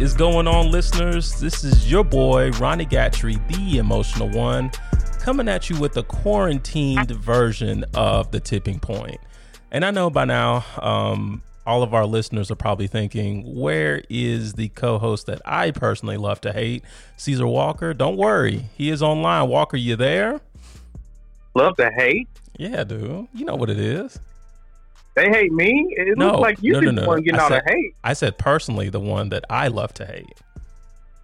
What is going on, listeners? This is your boy, Ronnie Gatrey, the emotional one, coming at you with a quarantined version of The Tipping Point. And I know by now, um, all of our listeners are probably thinking, where is the co host that I personally love to hate, Caesar Walker? Don't worry, he is online. Walker, you there? Love to hate? Yeah, dude. You know what it is. They hate me. It No, looks like you no, no, no. want to get I out said- of hate. I said personally, the one that I love to hate.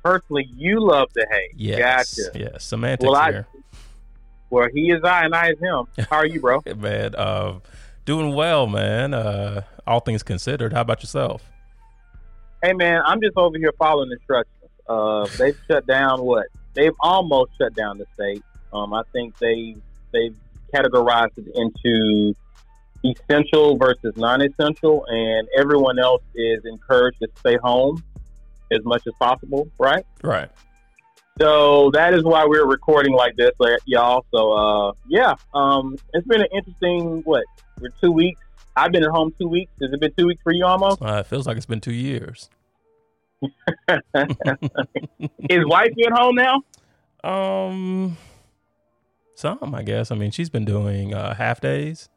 Personally, you love to hate. Yes. Gotcha. Yes. Semantics Well, I- here. Well, he is I and I is him. How are you, bro? man. Uh, doing well, man. Uh, all things considered. How about yourself? hey, man, I'm just over here following instructions. Uh, they've shut down what? They've almost shut down the state. Um, I think they they've categorized it into essential versus non-essential, and everyone else is encouraged to stay home as much as possible. Right? Right. So that is why we're recording like this, y'all. So uh, yeah, um, it's been an interesting what? We're two weeks. I've been at home two weeks. Has it been two weeks for you almost? Uh, it feels like it's been two years. Is wife at home now? Um, some, I guess. I mean, she's been doing uh, half days,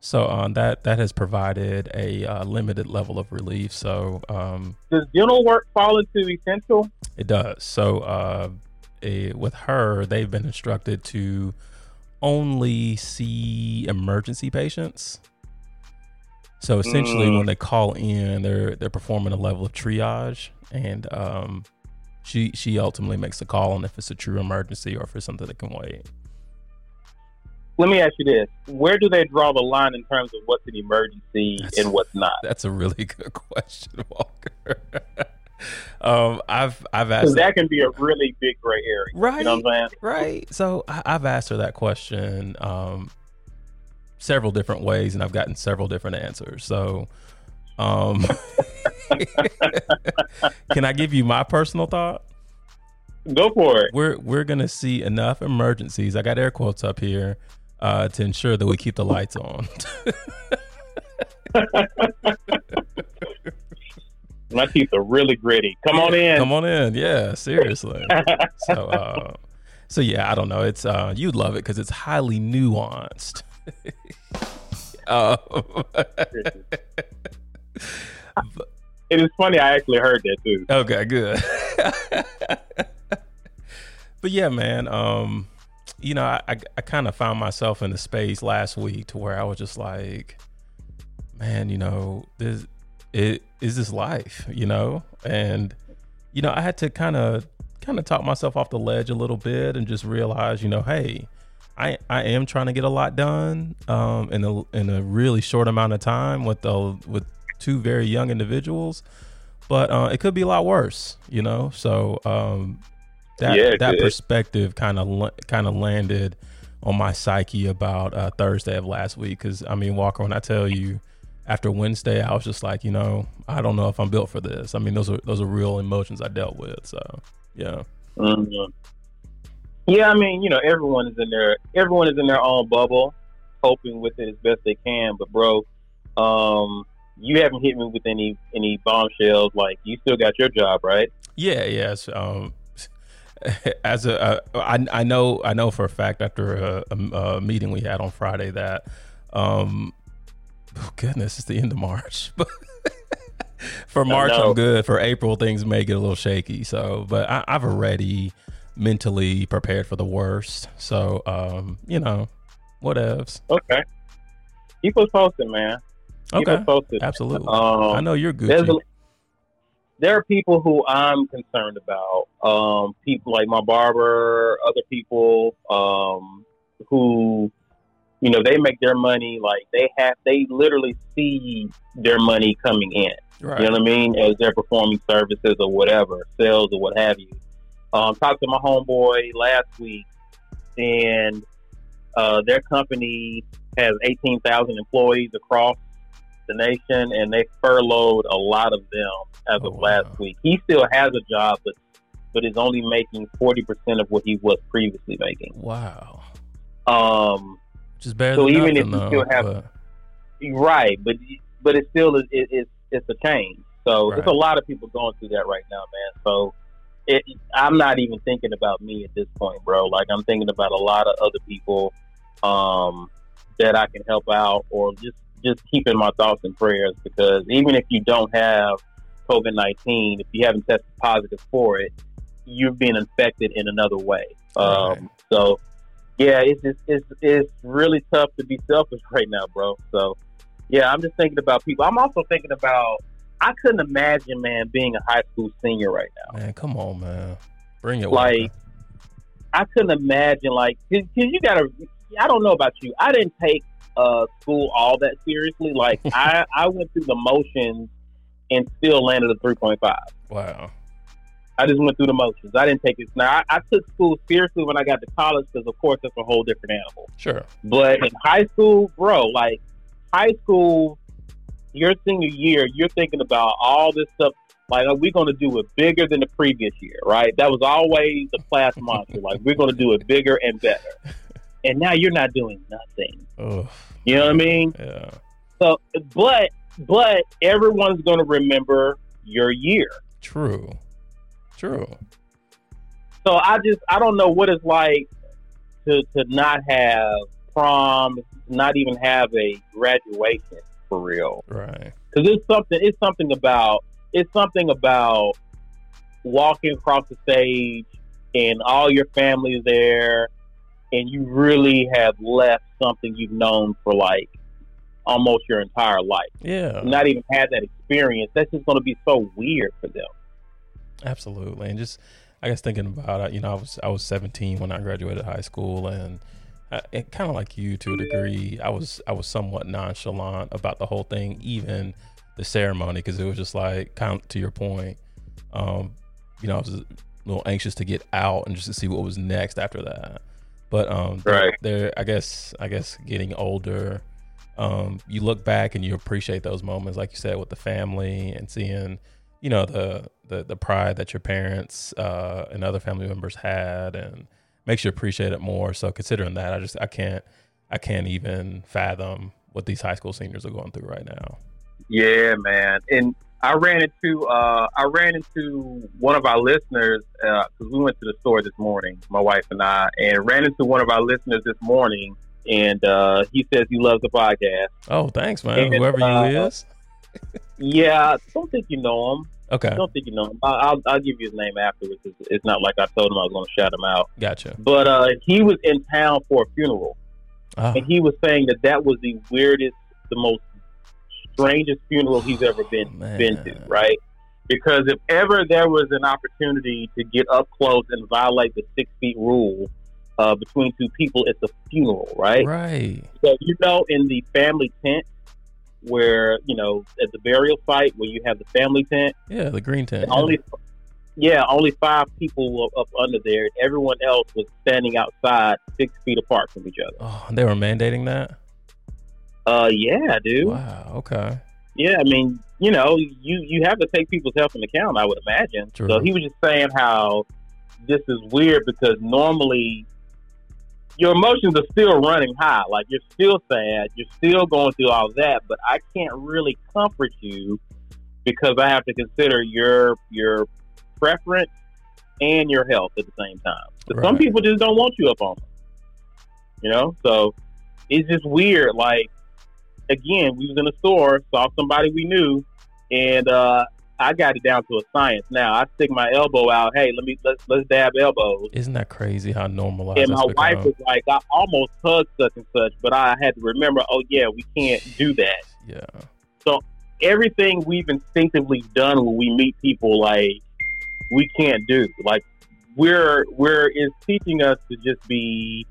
so um, that that has provided a uh, limited level of relief. So um, Does dental work fall into essential? It does. So, uh, with her, they've been instructed to only see emergency patients. So essentially, Mm. when they call in, they're they're performing a level of triage, and um, she she ultimately makes the call on if it's a true emergency or if it's something that can wait. Let me ask you this: Where do they draw the line in terms of what's an emergency That's- and what's not? That's a really good question, Walker. um, I've I've asked that can be a really big gray area. Right. You know what I'm saying? Right. So I, I've asked her that question um, several different ways, and I've gotten several different answers. So, um, can I give you my personal thought? Go for it. We're we're gonna see enough emergencies. I got air quotes up here uh, to ensure that we keep the lights on. My teeth are really gritty. Come on in. Come on in. Yeah, seriously. so uh, so yeah, I don't know. It's uh, you'd love it because it's highly nuanced. uh, It is funny. I actually heard that too. Okay, good. but yeah, man, um, you know, I, I, I kind of found myself in a space last week to where I was just like, man, you know, this it is this life, you know, and you know, I had to kind of kind of talk myself off the ledge a little bit and just realize, you know, hey, I I am trying to get a lot done um, in a in a really short amount of time with the with two very young individuals, but uh, it could be a lot worse, you know. So um, that Yeah, that perspective kind of kind of landed on my psyche about uh, Thursday of last week. Because I mean, Walker, when I tell you after Wednesday, I was just like, you know, I don't know if I'm built for this. I mean, those are those are real emotions I dealt with. So yeah, Mhm. Yeah, I mean, you know, everyone is in their everyone is in their own bubble, coping with it as best they can. But bro, um, you haven't hit me with any any bombshells. Like you still got your job, right? Yeah, yes. Um, as a, uh, I, I know, I know for a fact after a, a, a meeting we had on Friday that, um, oh goodness, it's the end of March. But for March. I'm good. For April, things may get a little shaky. So, but I, I've already mentally prepared for the worst. So, um, you know, whatevs. Okay. Keep us posted, man. Keep Okay, us posted. absolutely. Um, I know you're a, there are people who I'm concerned about. Um, people like my barber, other people um, who, you know, they make their money like they have. They literally see their money coming in. Right. You know what I mean? As they're performing services or whatever, sales or what have you. Um, talked to my homeboy last week, and uh, their company has 18,000 employees across the nation, and they furloughed a lot of them as Oh, of last wow. week. He still has a job, but but is only making 40% of what he was previously making. Wow. Um, is better So even if you though, still have- but- right, but but it still is it, it's it's a change. So Right. there's a lot of people going through that right now, man. So it, I'm not even thinking about me at this point, bro. Like I'm thinking about a lot of other people um, that I can help out, or just just keeping my thoughts and prayers because even if you don't have COVID nineteen, if you haven't tested positive for it, you've been infected in another way. Right. Um, so yeah, it's just it's it's really tough to be selfish right now, bro. So yeah, I'm just thinking about people. I'm also thinking about. I couldn't imagine, man, being a high school senior right now. Man, come on, man. Bring it. Like, I couldn't imagine, like, because you gotta. I don't know about you. I didn't take uh, school all that seriously. Like, I I went through the motions and still landed a three point five. wow. I just went through the motions. I didn't take it. Now I, I took school seriously when I got to college because, of course, that's a whole different animal. Sure. But in high school, bro, like high school, your senior year, you're thinking about all this stuff. Like, are we going to do it bigger than the previous year, right? That was always the class mantra. Like, we're going to do it bigger and better. And now you're not doing nothing. Oh, You know what I mean? yeah. So, but, but everyone's going to remember your year. True. True. So I just, I don't know what it's like to, to not have prom, not even have a graduation for real. Right. because it's something it's something about it's something about walking across the stage and all your family's there and you really have left something you've known for like almost your entire life Yeah. not even had that experience that's just going to be so weird for them Absolutely, and just I guess thinking about it, you know, I was I was 17 when I graduated high school, and I, it kind of like you to a degree. I was I was somewhat nonchalant about the whole thing, even the ceremony, because it was just like kind of to your point. Um, you know, I was a little anxious to get out and just to see what was next after that. But um, there- Right. there, I guess I guess getting older, um, you look back and you appreciate those moments, like you said, with the family and seeing, you know, the the, the pride that your parents uh, and other family members had, and makes you appreciate it more. So considering that, I just I can't I can't even fathom what these high school seniors are going through right now. yeah man and i ran into uh i ran into one of our listeners because we went to the store this morning my wife and i and ran into one of our listeners this morning and uh he says he loves the podcast Oh, thanks, man. And, Whoever uh, you is. Yeah, I don't think you know him. Okay, don't think you know him. I- I'll, I'll give you his name afterwards. It's, it's not like I told him I was going to shout him out. gotcha. But uh, he was in town for a funeral, Ah, and he was saying that that was the weirdest, the most strangest funeral he's ever been Man. been to. Right? Because if ever there was an opportunity to get up close and violate the six feet rule uh, between two people, it's a funeral, right? right. So you know, in the family tent, where you know at the burial site where you have the family tent, Yeah, the green tent. only yeah, only five people were up under there, everyone else was standing outside, six feet apart from each other. Oh, they were mandating that. Uh, yeah, dude. Wow. Okay. Yeah, I mean, you know, you you have to take people's health into account. I would imagine. True. So he was just saying how this is weird because normally your emotions are still running high. Like you're still sad, you're still going through all that, but I can't really comfort you because I have to consider your your preference and your health at the same time. But Some people just don't want you up on them. You know, so it's just weird. Like again, we was in a store, saw somebody we knew, and uh, I got it down to a science. Now I stick my elbow out. Hey, let me let's let's dab elbows. Isn't that crazy how normalized And my become? wife was like, I almost hugged such and such, but I had to remember, oh yeah, we can't do that. yeah. So everything we've instinctively done when we meet people, like we can't do. Like we're we're is teaching us to just be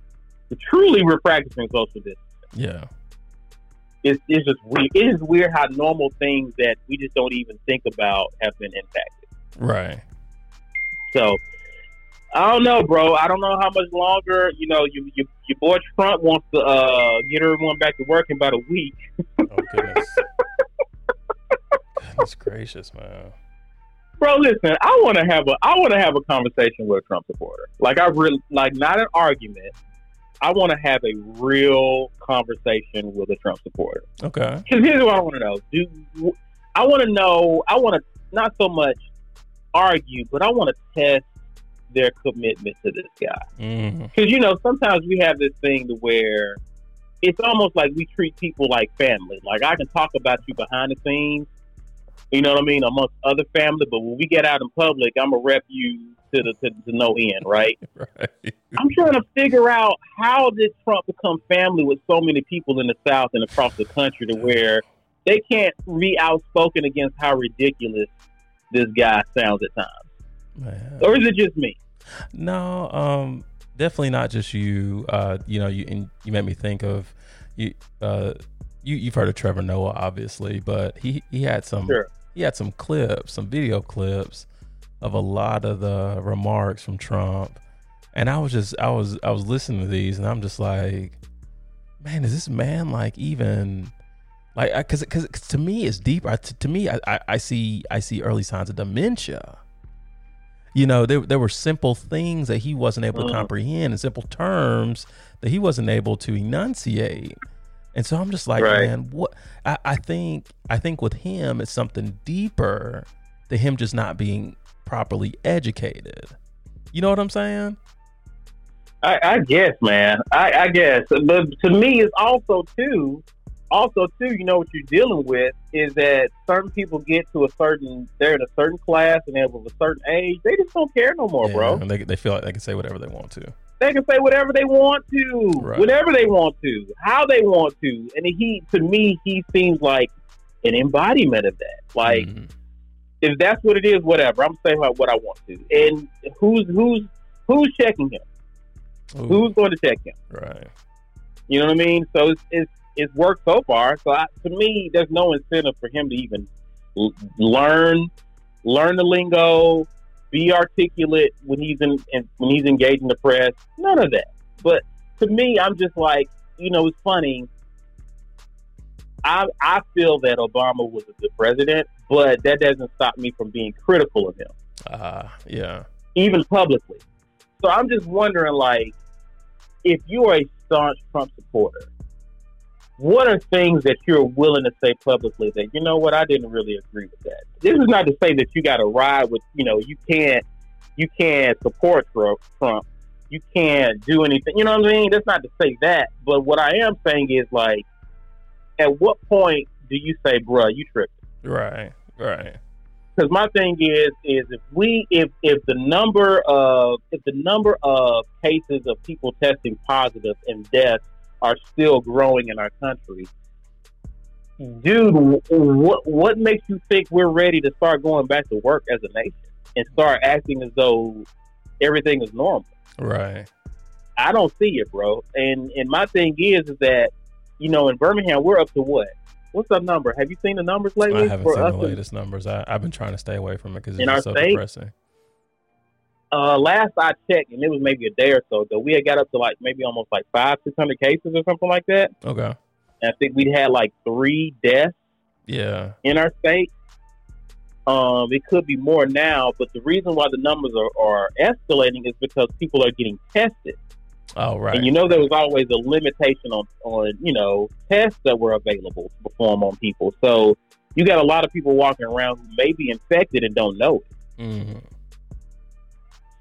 truly we're practicing social distance. Yeah. It's, it's just weird. It is weird how normal things that we just don't even think about have been impacted. Right. So I don't know, bro. I don't know how much longer. You know, you, you your boy Trump wants to uh, get everyone back to work in about a week. Oh goodness. goodness gracious, man. Bro, listen. I want to have a I want to have a conversation with a Trump supporter. Like I really like not an argument. I want to have a real conversation with a Trump supporter. Okay. Because here's what I want to know: Do I want to know. I want to not so much argue, but I want to test their commitment to this guy. Mm-hmm. Because you know, sometimes we have this thing to where it's almost like we treat people like family. Like I can talk about you behind the scenes, you know what I mean, amongst other family, but when we get out in public, I'm gonna rep you to the to, to no end, right? Right. I'm trying to figure out how did Trump become family with so many people in the South and across the country to where they can't be outspoken against how ridiculous this guy sounds at times, Man. or is it just me? No, um, definitely not just you. Uh, you know, you and you made me think of you. Uh, you you've heard of Trevor Noah, obviously, but he he had some Sure. he had some clips, some video clips of a lot of the remarks from Trump, and I was just I was I was listening to these, and I'm just like, man, is this man like even like because because to me it's deeper. To, to me, I, I I see I see early signs of dementia. You know, there there were simple things that he wasn't able to Mhm. comprehend, and simple terms that he wasn't able to enunciate. And so I'm just like, Right. man, what? I, I think I think with him it's something deeper than him just not being properly educated. You know what I'm saying? I, I guess, man. I, I guess, but to me, it's also too, also too. You know what you're dealing with is that certain people get to a certain, they're in a certain class and they're of a certain age. They just don't care no more, Yeah, bro. and they they feel like they can say whatever they want to. They can say whatever they want to, Right. whenever they want to, how they want to, and he, to me, he seems like an embodiment of that. Like, Mhm. if that's what it is, whatever. I'm saying what what I want to, and who's who's who's checking him? Ooh, Who's going to check him? right? You know what I mean? So it's it's, it's worked so far. So I, to me, there's no incentive for him to even l- learn learn the lingo, be articulate when he's in, in when he's engaging the press. None of that. But to me, I'm just like, you know, it's funny. I I feel that Obama was a good president, but that doesn't stop me from being critical of him Ah, yeah. even publicly. So I'm just wondering, like, if you are a staunch Trump supporter, what are things that you're willing to say publicly that you know what I didn't really agree with that. This is not to say that you got to ride with, you know, you can't, you can't support Trump. Trump. You can't do anything. You know what I mean? That's not to say that, but what I am saying is like, at what point do you say, "Bruh, you tripped"? Right, right. because my thing is is if we if if the number of if the number of cases of people testing positive and deaths are still growing in our country dude what what makes you think we're ready to start going back to work as a nation and start acting as though everything is normal Right. i don't see it bro and and my thing is is that you know in birmingham we're up to what what's the number have you seen the numbers lately I haven't seen the in- latest numbers. I, I've been trying to stay away from it because it's so state? depressing. Uh, last I checked, and it was maybe a day or so ago, we had got up to like maybe almost like five, six hundred cases or something like that. Okay. And I think we had like three deaths Yeah. in our state. Um, it could be more now, but the reason why the numbers are, are escalating is because people are getting tested. Oh, right. And you know there was always a limitation on, on you know tests that were available to perform on people. So you got a lot of people walking around who may be infected and don't know it. Mhm.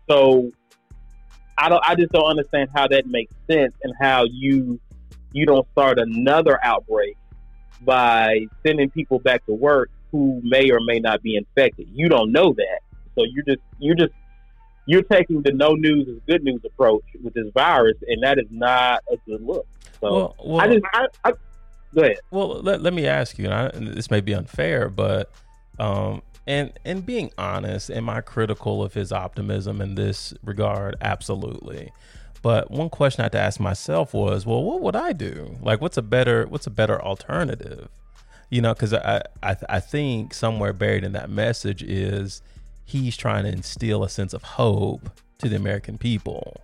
So I don't. I just don't understand how that makes sense and how you you don't start another outbreak by sending people back to work who may or may not be infected. You don't know that, so you're just you're just you're taking the no news is good news approach with this virus, and that is not a good look. So Well, well, I just I, I go ahead. Well, let, let me ask you, and, I, this may be unfair, but um, and and being honest, am I critical of his optimism in this regard? Absolutely. But one question I had to ask myself was, well, what would I do? Like, what's a better what's a better alternative? You know, because I I I think somewhere buried in that message is he's trying to instill a sense of hope to the American people.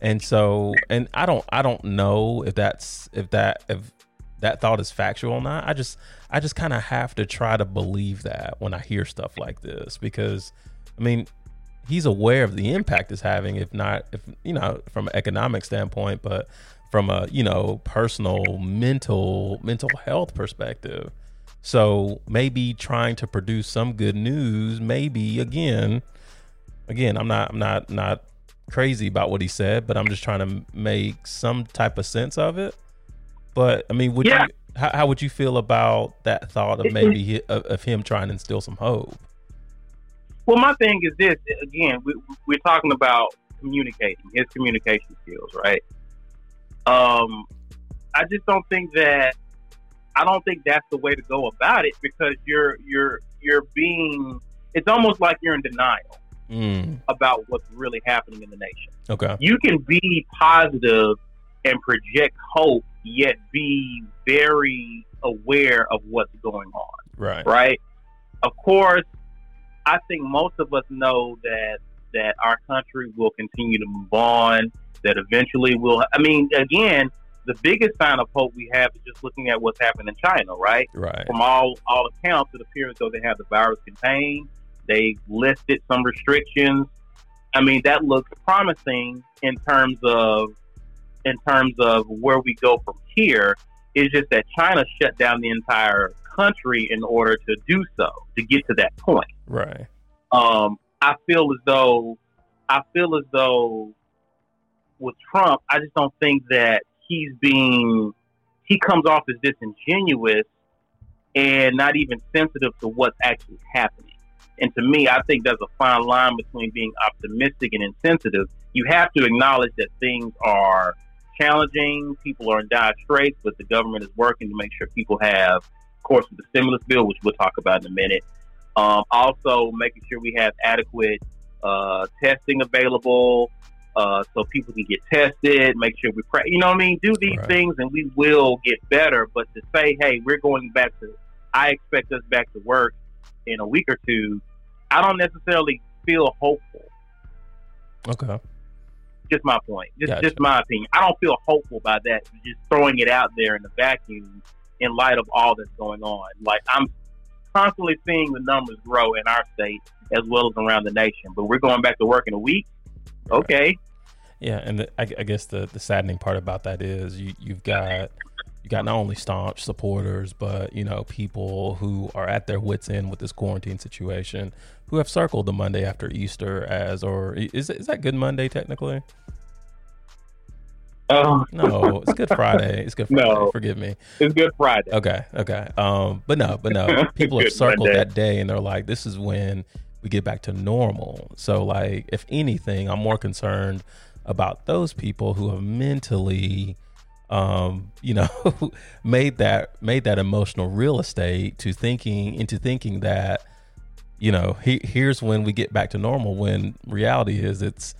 And so, and I don't, I don't know if that's if that if that thought is factual or not. I just, I just kind of have to try to believe that when I hear stuff like this because, I mean, he's aware of the impact it's having. If not, if you know, from an economic standpoint, but from a you know personal, mental, mental health perspective. So maybe trying to produce some good news, maybe again, again, I'm not, I'm not, not crazy about what he said, but I'm just trying to make some type of sense of it. But I mean, would Yeah. you, how, how would you feel about that thought of maybe he, of, of him trying to instill some hope? Well, my thing is this again, we, we're talking about communicating, his communication skills, right? Um, I just don't think that I don't think that's the way to go about it because you're you're you're being it's almost like you're in denial Mm, about what's really happening in the nation. okay. You can be positive and project hope, yet be very aware of what's going on Right. right? Of course, I think most of us know that that our country will continue to move on. That eventually will. I mean, again, the biggest sign of hope we have is just looking at what's happened in China, right? Right. From all all accounts, it appears though they have the virus contained. They listed some restrictions. I mean, that looks promising in terms of in terms of where we go from here is just that China shut down the entire country in order to do so, to get to that point. Right. Um, I feel as though I feel as though with Trump, I just don't think that he's being he comes off as disingenuous and not even sensitive to what's actually happening. And to me, I think there's a fine line between being optimistic and insensitive. You have to acknowledge that things are challenging, people are in dire straits, but the government is working to make sure people have, of course, with the stimulus bill, which we'll talk about in a minute. Um, also, making sure we have adequate uh, testing available uh, so people can get tested. Make sure we, pra- you know what I mean? Do these Right. things and we will get better. But to say, hey, we're going back to, I expect us back to work in a week or two, I don't necessarily feel hopeful. Okay. Just my point. Just, Gotcha. just my opinion. I don't feel hopeful by that. Just throwing it out there in the vacuum in light of all that's going on. Like I'm constantly seeing the numbers grow in our state as well as around the nation. But we're going back to work in a week. Right. Okay. Yeah, and the, I, I guess the the saddening part about that is you you've got you got not only staunch supporters, but you know people who are at their wits end with this quarantine situation, who have circled the Monday after Easter as, or is is that Good Monday technically? Oh, No, it's Good Friday. It's Good Friday. No. Forgive me. it's Good Friday. Okay, okay. Um, but no, but no. People have circled Monday. that day and they're like, this is when we get back to normal. So, like, if anything, I'm more concerned about those people who have mentally, um, you know, made that made that emotional real estate to thinking into thinking that, you know, he, here's when we get back to normal. When reality is, it's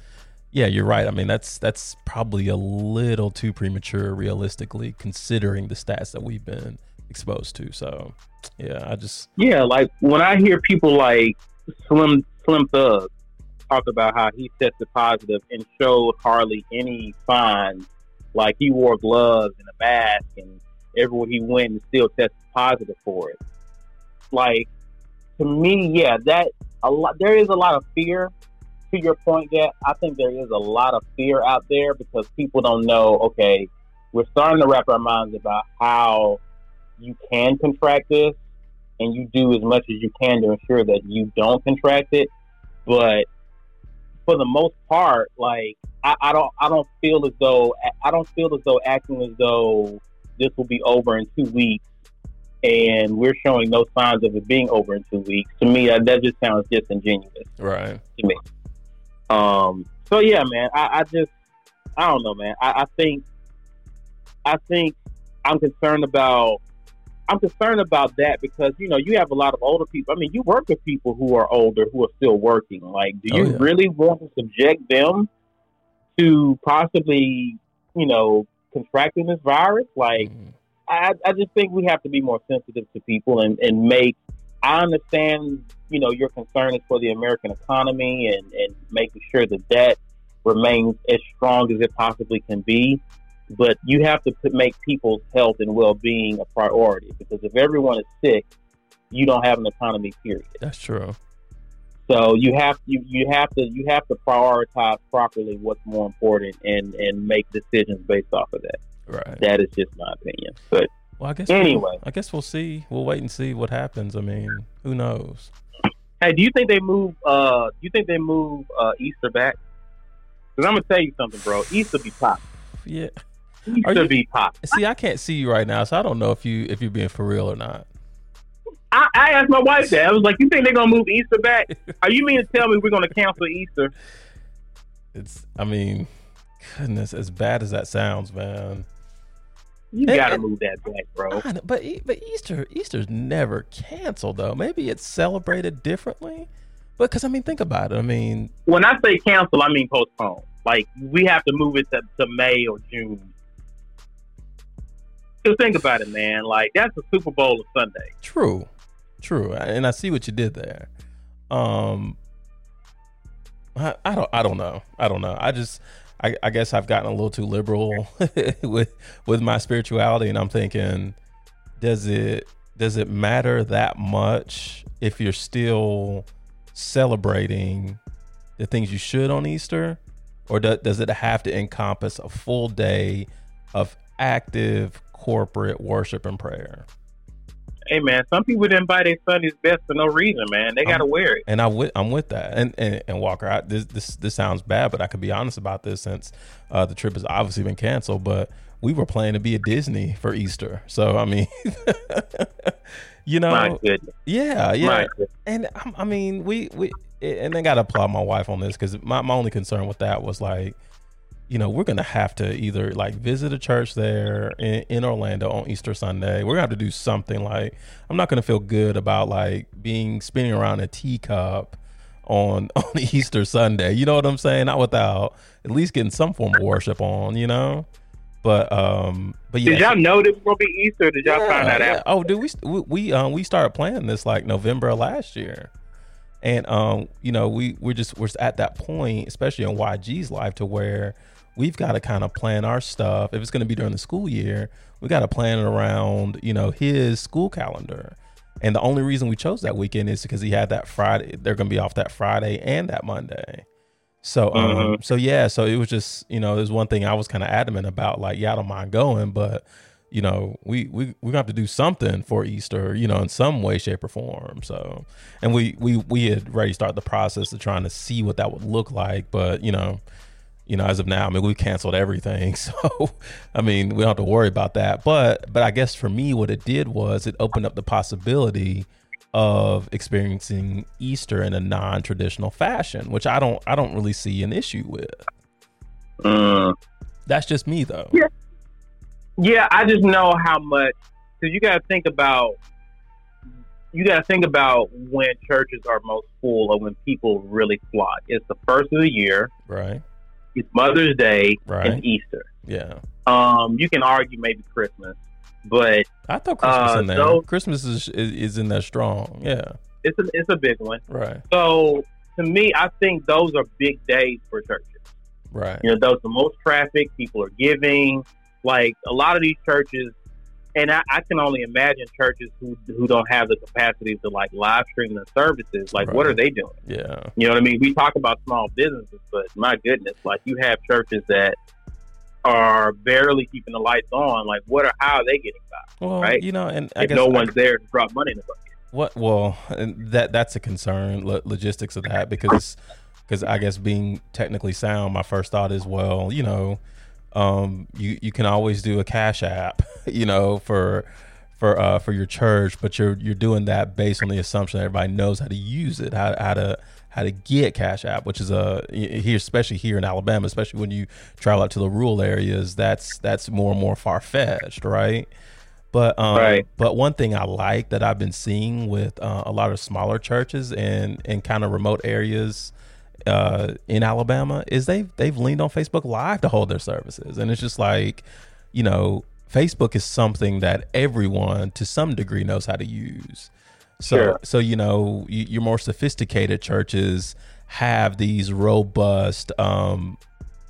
yeah, you're right. I mean, that's that's probably a little too premature, realistically, considering the stats that we've been exposed to. So, yeah, I just Yeah, like when I hear people like Slim Slim Thug talk about how he tested positive and showed hardly any signs, like he wore gloves and a mask and everywhere he went and still tested positive for it. Like to me, yeah, that a lot. There is a lot of fear. To your point, that I think there is a lot of fear out there because people don't know. Okay, we're starting to wrap our minds about how you can contract this and you do as much as you can to ensure that you don't contract it. But for the most part, like I, I don't I don't feel as though I don't feel as though acting as though this will be over in two weeks and we're showing no signs of it being over in two weeks. To me, that, that just sounds disingenuous right. to me. Um. So yeah, man. I, I just I don't know, man. I, I think I think I'm concerned about I'm concerned about that because you know you have a lot of older people. I mean, you work with people who are older who are still working. Like, do Oh, you yeah. really want to subject them to possibly, you know, contracting this virus? Like, Mhm. I, I just think we have to be more sensitive to people and, and make. I understand, you know, your concern is for the American economy and, and making sure that that remains as strong as it possibly can be. But you have to make people's health and well being a priority because if everyone is sick, you don't have an economy. Period. That's true. So you have you, you have to you have to prioritize properly what's more important and and make decisions based off of that. Right. That is just my opinion. But Well, I guess Anyway. we'll, I guess we'll see. We'll wait and see what happens. I mean, who knows? Hey, do you think they move? Uh, do you think they move uh, Easter back? Because I'm gonna tell you something, bro. Easter be pop. Yeah. Are Easter you- be pop. See, I can't see you right now, so I don't know if you if you're being for real or not. I, I asked my wife that. I was like, "You think they're gonna move Easter back? Are you mean to tell me we're gonna cancel Easter?" It's. I mean, goodness, as bad as that sounds, man. You Hey, gotta move that back, bro. Know, but but Easter Easter's never canceled though. Maybe it's celebrated differently. But because I mean, think about it. I mean, When I say cancel, I mean postpone. Like we have to move it to, to May or June. Just think about it, man. Like that's the Super Bowl of Sunday. true, true, and I see what you did there. Um, I, I don't I don't know. I don't know. I just I, I guess I've gotten a little too liberal with with my spirituality, and I'm thinking, does it does it matter that much if you're still celebrating the things you should on Easter, or do, does it have to encompass a full day of active corporate worship and prayer? Hey, man. Some people didn't buy their Sunday's best for no reason, man. They gotta wear it. and I, I'm with that. And and, and Walker, I, this this this sounds bad, but I could be honest about this since uh, the trip has obviously been canceled. But we were planning to be at Disney for Easter, so I mean, you know, My goodness. yeah, yeah. And I, I mean, we we and I got to applaud my wife on this because my my only concern with that was like. You know, we're gonna have to either like visit a church there in, in Orlando on Easter Sunday. We're gonna have to do something like I'm not gonna feel good about like being spinning around a teacup on on Easter Sunday. You know what I'm saying? Not without at least getting some form of worship on. You know, but um, but yeah. Did y'all know this was gonna be Easter? Did y'all Yeah, find that yeah. out? Oh, dude, we we we, um we started planning this like November of last year, and um you know we we're just we're at that point, especially in YG's life, to where we've got to kind of plan our stuff. If it's going to be during the school year, we got to plan it around you know his school calendar. And the only reason we chose that weekend is because he had that Friday. They're going to be off that Friday and that Monday. So, um, Mhm. so yeah, so it was just, you know, there's one thing I was kind of adamant about, like, yeah, I don't mind going, but you know, we we we're gonna have to do something for Easter, you know, in some way, shape, or form. So, and we we we had already started the process of trying to see what that would look like, but you know, you know, as of now, I mean, we canceled everything, so I mean, we don't have to worry about that. But but I guess for me, what it did was it opened up the possibility of experiencing Easter in a non-traditional fashion, which I don't I don't really see an issue with. Mm. That's just me though. Yeah. Yeah, I just know how much because you got to think about you got to think about when churches are most full or when people really flock. It's the first of the year. Right. It's Mother's Day Right. and Easter. Yeah. Um, you can argue maybe Christmas, but I thought Christmas Uh, in there. so- Christmas is, is is in there strong. Yeah. it's a it's a big one. Right. So to me, I think those are big days for churches. Right. You know, those the most traffic. People are giving. Like a lot of these churches, and I, I can only imagine churches who who don't have the capacity to like live stream their services. Like, what are they doing? Yeah. You know what I mean? We talk about small businesses, but my goodness, like you have churches that are barely keeping the lights on. Like, what are how are they getting by? Well, Right. you know, and I if guess no I- one's there to drop money in the bucket. What? Well, and that that's a concern. Lo- logistics of that because because I guess being technically sound, my first thought is well, you know, um, you you can always do a cash app, you know, for for uh for your church, but you're you're doing that based on the assumption that everybody knows how to use it, how how to how to get cash app, which is a here especially here in Alabama, especially when you travel out to the rural areas, that's that's more and more far fetched, right? But um, Right. but one thing I like that I've been seeing with uh, a lot of smaller churches and in kind of remote areas uh, in Alabama is they've they've leaned on Facebook Live to hold their services, and it's just like you know Facebook is something that everyone to some degree knows how to use. So Sure. so you know y- your more sophisticated churches have these robust um,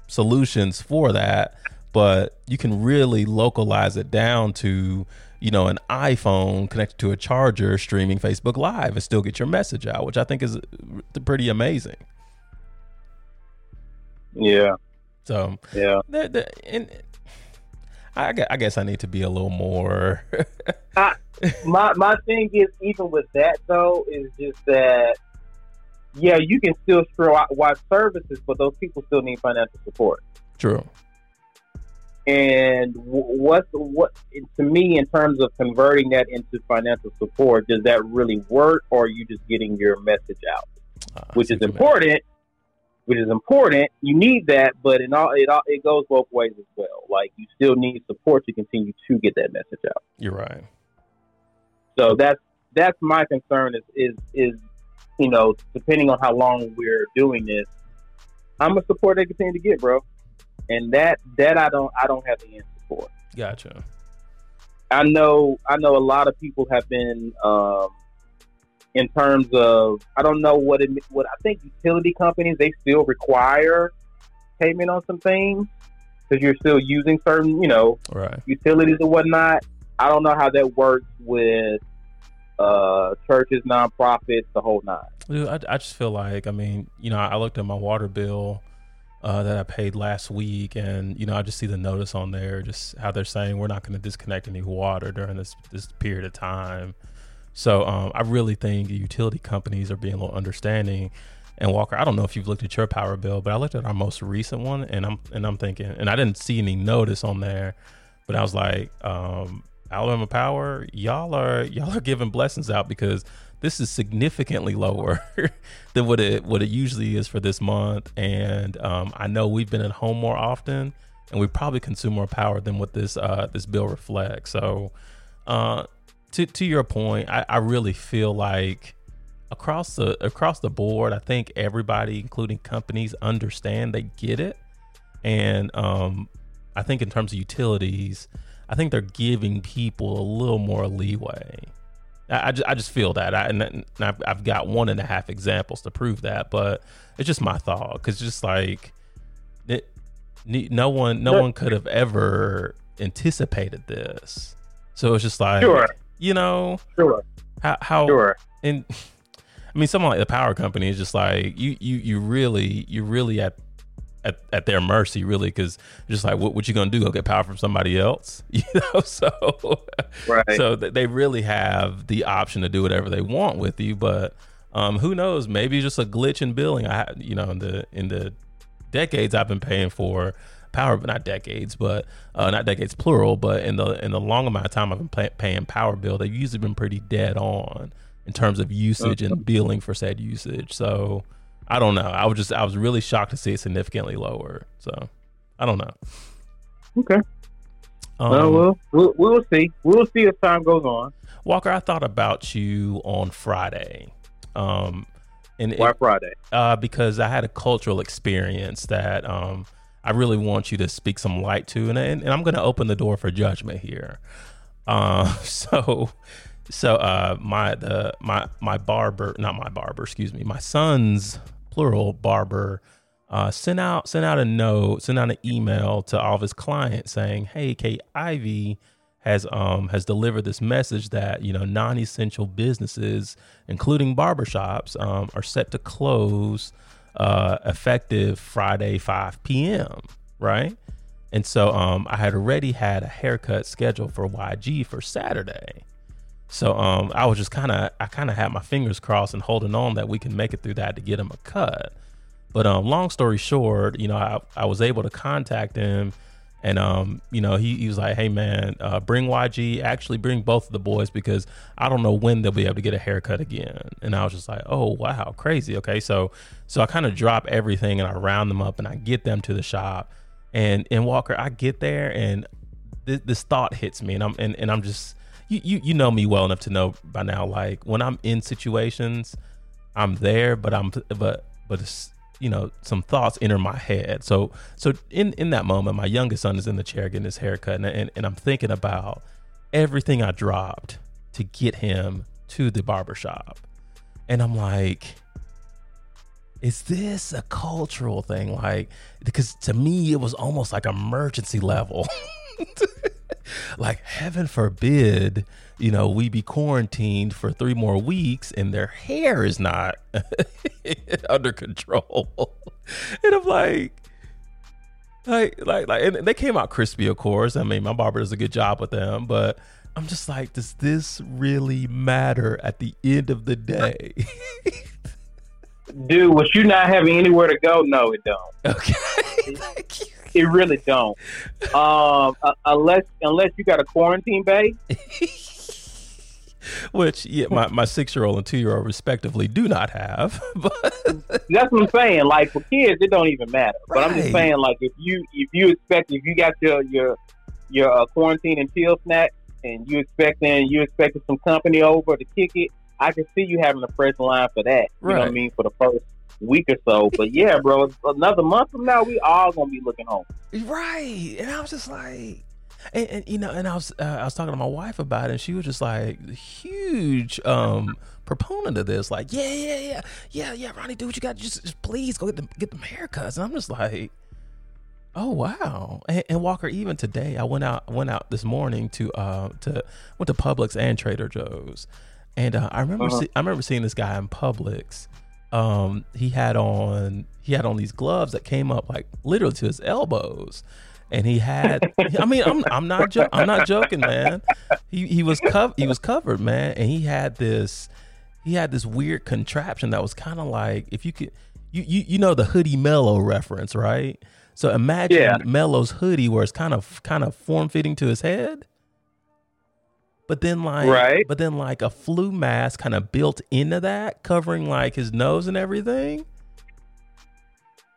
solutions for that, but you can really localize it down to you know an iPhone connected to a charger streaming Facebook Live and still get your message out, which I think is pretty amazing. Yeah, So yeah. and I, I guess I need to be a little more. I, my my thing is even with that though is just that yeah you can still provide services, but those people still need financial support. True. And what's what to me in terms of converting that into financial support? Does that really work, or are you just getting your message out, uh, which is important? Which is important. You need that, but in all it all, it goes both ways as well. Like you still need support to continue to get that message out. You're right. So that's that's my concern. Is is is you know depending on how long we're doing this, I'm a support they continue to get, bro and that that I don't I don't have the answer for. Gotcha. I know I know a lot of people have been um, in terms of I don't know what it what I think utility companies they still require payment on some things because you're still using certain you know right. utilities and whatnot. I don't know how that works with uh, churches, nonprofits, the whole nine. Dude, I, I just feel like I mean you know I looked at my water bill uh, that I paid last week, and you know I just see the notice on there, just how they're saying we're not going to disconnect any water during this this period of time. So um, I really think utility companies are being a little understanding. And Walker, I don't know if you've looked at your power bill, but I looked at our most recent one, and I'm and I'm thinking, and I didn't see any notice on there, but I was like, um, Alabama Power, y'all are y'all are giving blessings out because this is significantly lower than what it what it usually is for this month. And um, I know we've been at home more often, and we probably consume more power than what this uh, this bill reflects. So, uh, to to your point, I, I really feel like across the across the board, I think everybody, including companies, understand they get it, and um, I think in terms of utilities, I think they're giving people a little more leeway. I, I just I just feel that, I, and, I've, I've got one and a half examples to prove that, but it's just my thought. Because just like it, no one no one could have ever anticipated this, so it's just like sure. You know sure how how sure and I mean someone like the power company is just like you you you really you really at at, at their mercy, really, because just like, what, what you gonna do? Go get power from somebody else, you know? So, right. So they really have the option to do whatever they want with you, but um, who knows? Maybe just a glitch in billing. I, you know, in the in the decades I've been paying for power, but not decades, but uh, not decades plural, but in the in the long amount of time I've been pay, paying power bill, they've usually been pretty dead on in terms of usage and billing for said usage. So I don't know. I was just I was really shocked to see it significantly lower. So I don't know. Okay. Um, well, we'll, we'll we'll see. We'll see as time goes on. Walker, I thought about you on Friday. Um, and why it, Friday? Uh, because I had a cultural experience that um I really want you to speak some light to, and and, and I'm going to open the door for judgment here. Uh, so so uh my the my my barber not my barber excuse me my son's plural barber uh, sent out sent out a note, sent out an email to all of his clients saying, "Hey, Kay Ivey has um has delivered this message that you know non-essential businesses, including barbershops, um, are set to close uh, effective Friday 5 p.m. Right." And so um, I had already had a haircut scheduled for YG for Saturday. So um, I was just kind of, I kind of had my fingers crossed and holding on that we can make it through that to get him a cut. But um, long story short, you know, I, I was able to contact him, and um, you know, he, he was like, "Hey man, uh, bring YG. Actually, bring both of the boys because I don't know when they'll be able to get a haircut again." And I was just like, "Oh wow, crazy." Okay, so so I kind of drop everything and I round them up and I get them to the shop, and and Walker, I get there and th- this thought hits me, and I'm and, and I'm just you, you you know me well enough to know by now. Like when I'm in situations, I'm there, but I'm but but it's you know some thoughts enter my head. So so in in that moment, my youngest son is in the chair getting his haircut, and and, and I'm thinking about everything I dropped to get him to the barbershop, and I'm like. Is this a cultural thing? Like, because to me, it was almost like emergency level. like heaven forbid you know we be quarantined for three more weeks and their hair is not under control and i'm like like, like, like, and they came out crispy, of course. I mean, my barber does a good job with them, but I'm just like, does this really matter at the end of the day? Dude, with you not having anywhere to go, no, it don't. okay. It really don't. Um, uh, unless unless you got a quarantine bae. Which yeah, my, my six year old and two year old respectively do not have. But That's what I'm saying. Like for kids, it don't even matter. But I'm just saying, like if you if you expect if you got your your your uh, quarantine and chill snack, and you expecting you expecting some company over to kick it, I can see you having a fresh line for that. You know what I mean for the first week or so. But yeah, bro, another month from now, we all gonna be looking home. right, and I was just like, and, and you know, and I was uh, I was talking to my wife about it, and she was just like huge um proponent of this, like yeah yeah yeah yeah yeah Ronnie, do what you got, just, just please go get them get them haircuts, and I'm just like. Oh wow! And, and Walker, even today, I went out went out this morning to uh to went to Publix and Trader Joe's, and uh, I remember Uh-huh. see, I remember seeing this guy in Publix. Um, he had on he had on these gloves that came up like literally to his elbows, and he had. I mean, I'm I'm not jo- I'm not joking, man. He he was cov- he was covered, man, and he had this he had this weird contraption that was kind of like if you could you, you you know the hoodie Melo reference right so imagine Yeah. Melo's hoodie where it's kind of kind of form fitting to his head but then like Right. but then like a flu mask kind of built into that covering like his nose and everything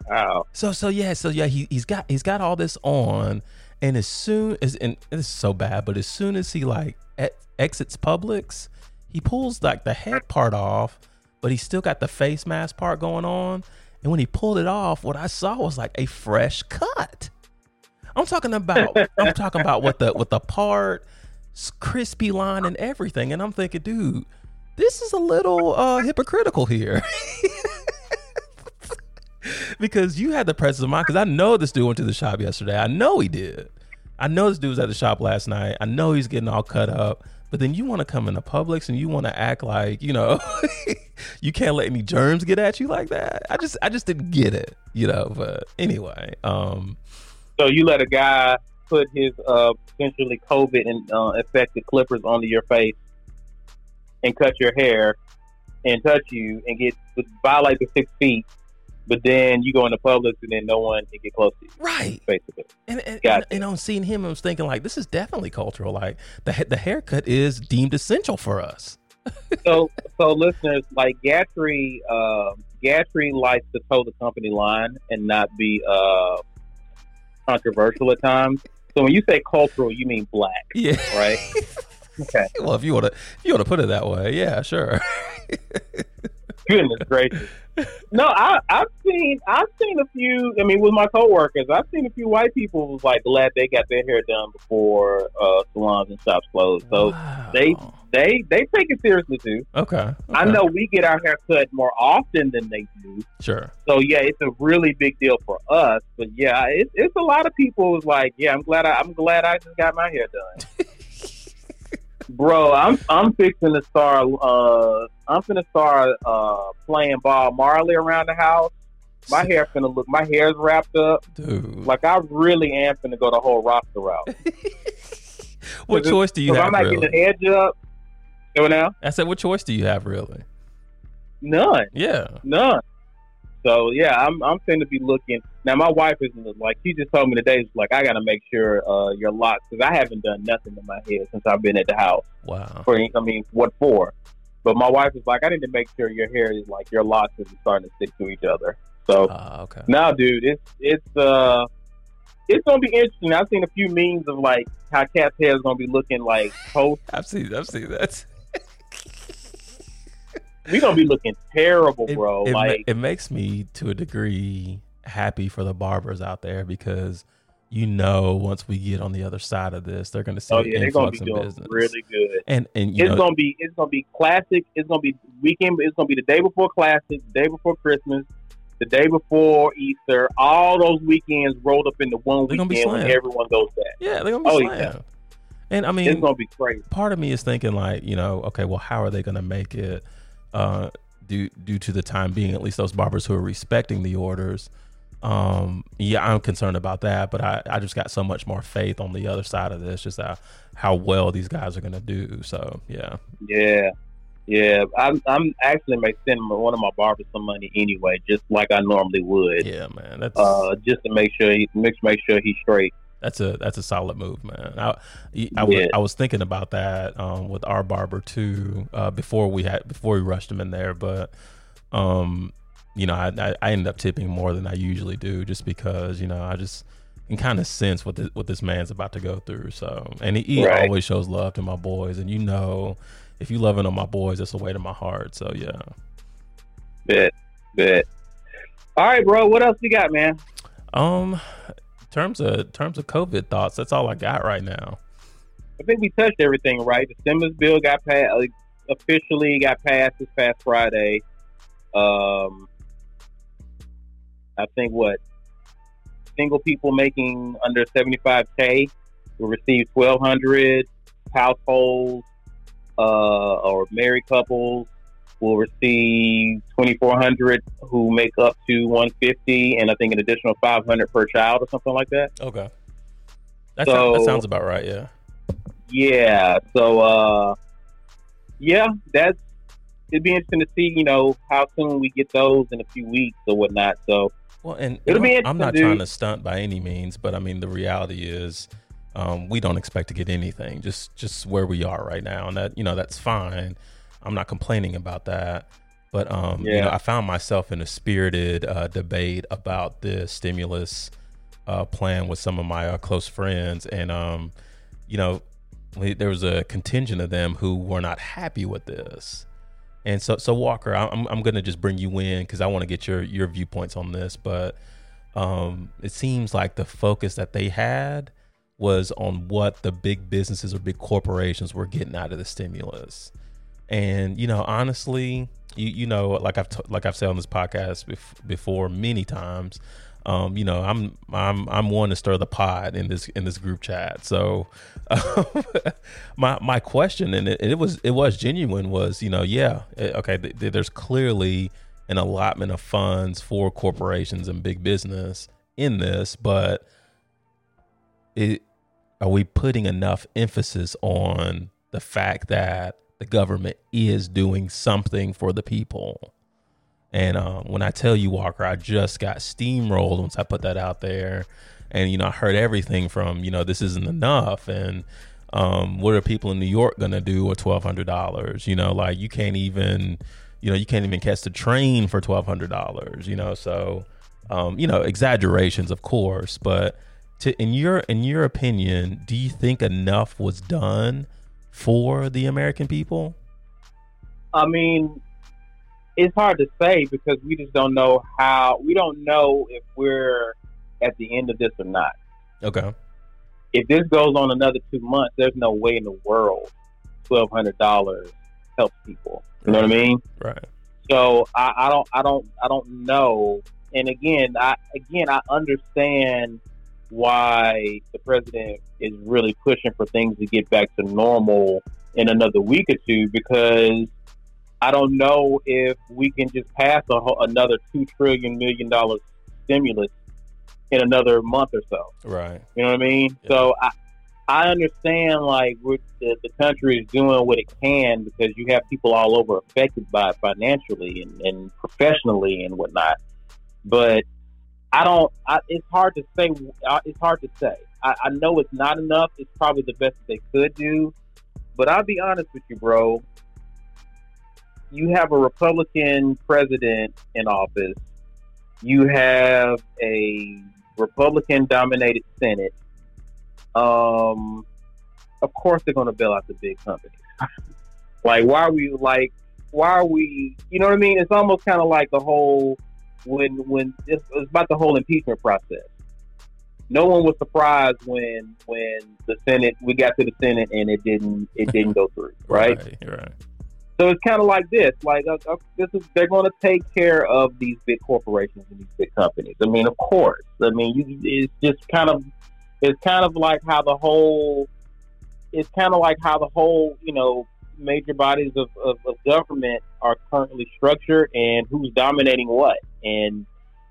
Wow. so so yeah, so yeah, he he's got he's got all this on, and as soon as and is so bad, but as soon as he like exits Publix, he pulls like the head part off, but he still got the face mask part going on. And when he pulled it off, what I saw was like a fresh cut. I'm talking about I'm talking about with the with the part, crispy line and everything, and I'm thinking, dude, this is a little uh hypocritical here. because you had the presence of mind. Because I know this dude went to the shop yesterday. I know he did. I know this dude was at the shop last night. I know he's getting all cut up. But then you want to come into Publix and you want to act like you know you can't let any germs get at you like that. I just I just didn't get it, you know. But anyway, um, So you let a guy put his uh, potentially COVID and uh, affected clippers onto your face and cut your hair and touch you and get violate the six feet, but then you go into Publix and then no one can get close to you, right. basically. And and, and, Gotcha. and on seeing him, I was thinking like this is definitely cultural. Like the the haircut is deemed essential for us. so, so listeners, like Gatrey, uh, Gatrey likes to toe the company line and not be uh, controversial at times. So when you say cultural, you mean black, Yeah. right? Okay. well, if you want to you want to put it that way, yeah, sure. Goodness gracious. No, I, I've seen I've seen a few. I mean, with my coworkers, I've seen a few white people who's like glad they got their hair done before uh, salons and shops closed. So Wow. they they they take it seriously too. okay, I know we get our hair cut more often than they do. Sure. So yeah, it's a really big deal for us. But yeah, it's it's a lot of people who's like, yeah, I'm glad I, I'm glad I just got my hair done. Bro, I'm I'm fixing to start. Uh, I'm gonna start uh, playing Bob Marley around the house. My hair finna look. My hair's wrapped up. dude. Like I really am finna go the whole Rasta route. what choice do you have? I'm not Really? getting the edge up. Go now. I said, what choice do you have? Really? None. Yeah. None. So yeah, I'm I'm finna be looking now. My wife is like she just told me today. She's like, I gotta make sure uh, your locks because I haven't done nothing to my head since I've been at the house. Wow. For I mean, what for? But my wife is like, I need to make sure your hair is like your locks is starting to stick to each other. So Ah, okay. now, dude, it's it's uh it's gonna be interesting. I've seen a few memes of like how Cat's hair is gonna be looking like post. I've seen. I've seen that. We gonna be looking terrible, It, bro. it, like it makes me to a degree happy for the barbers out there because you know once we get on the other side of this, they're going to see oh yeah, they're gonna be influx in doing business. really good. and and you it's know, gonna be it's gonna be classic. It's gonna be weekend. It's gonna be the day before classic, the day before Christmas, the day before Easter. All those weekends rolled up into one gonna weekend when everyone goes back. yeah, they're going to be Oh, slammed. yeah. And I mean, It's gonna be crazy. part of me is thinking like, you know, okay, well, how are they going to make it uh, due due to the time being? At least those barbers who are respecting the orders. Um, yeah, I'm concerned about that, but I, I just got so much more faith on the other side of this, just how, how well these guys are going to do. So, yeah. Yeah. Yeah. I'm, I'm actually sending one of my barbers some money anyway, just like I normally would. Yeah, man. That's uh, just to make sure he make, make sure he's straight. That's a that's a solid move, man. I I, was, I was thinking about that um, with our barber too uh, before we had before we rushed him in there, but um, you know, I, I, I ended up tipping more than I usually do just because, you know, I just can kind of sense what, the, what this man's about to go through. So, and he, he right. always shows love to my boys. And you know, if you loving on my boys, that's a way to my heart. So, yeah. Bet, bet. All right, bro. What else you got, man? Um, terms of terms of COVID thoughts, that's all I got right now. I think we touched everything, right? The stimulus bill got passed, officially got passed this past Friday. Um, I think what single people making under 75k will receive 1200 households uh, or married couples will receive 2400 who make up to 150 and i think an additional 500 per child or something like that. Okay. That, so, sounds, that sounds about right yeah. Yeah so uh yeah that's it'd be interesting to see you know how soon we get those in a few weeks or whatnot so well, and it'll be I'm not trying to stunt by any means, but I mean the reality is um, we don't expect to get anything. Just just where we are right now, and that you know that's fine. I'm not complaining about that. But um, yeah. you know, I found myself in a spirited uh, debate about this stimulus uh, plan with some of my uh, close friends, and um, you know, there was a contingent of them who were not happy with this. And so, so Walker, I'm I'm gonna just bring you in because I want to get your your viewpoints on this. But um, it seems like the focus that they had was on what the big businesses or big corporations were getting out of the stimulus. And you know, honestly, you you know, like I've t- like I've said on this podcast bef- before many times, um, you know, I'm I'm I'm one to stir the pot in this in this group chat. So, um, my my question and it, it, was it was genuine was you know yeah eh, okay th- th- there's clearly an allotment of funds for corporations and big business in this, but it are we putting enough emphasis on the fact that the government is doing something for the people? And um, when I tell you, Walker, I just got steamrolled once I put that out there. And, you know, I heard everything from, you know, this isn't enough. And um, what are people in New York going to do with $1,200? You know, like you can't even, you know, you can't even catch the train for $1,200, you know? So, um, you know, exaggerations, of course. But to, in your in your opinion, do you think enough was done for the American people? I mean, it's hard to say because we just don't know how we don't know if we're at the end of this or not. Okay. If this goes on another two months, there's no way in the world twelve hundred dollars helps people. You know what I mean? Right. So I, I don't I don't I don't know. And again, I again I understand why the president is really pushing for things to get back to normal in another week or two because I don't know if we can just pass a another two trillion million dollars stimulus in another month or so. Right. You know what I mean? Yeah. So I I understand like the, the country is doing what it can because you have people all over affected by it financially and, and professionally and whatnot. But I don't. I, it's hard to say. Uh, it's hard to say. I, I know it's not enough. It's probably the best that they could do. But I'll be honest with you, bro you have a Republican president in office. You have a Republican dominated Senate. Um, of course, they're going to bail out the big companies. like, why are we like? Why are we? You know what I mean? It's almost kind of like the whole when when it's, it's about the whole impeachment process. No one was surprised when when the Senate we got to the Senate and it didn't it didn't go through, right? right, right. So it's kind of like this, like uh, uh, this is they're going to take care of these big corporations and these big companies. I mean, of course. I mean, you, it's just kind of it's kind of like how the whole it's kind of like how the whole you know major bodies of, of, of government are currently structured and who's dominating what and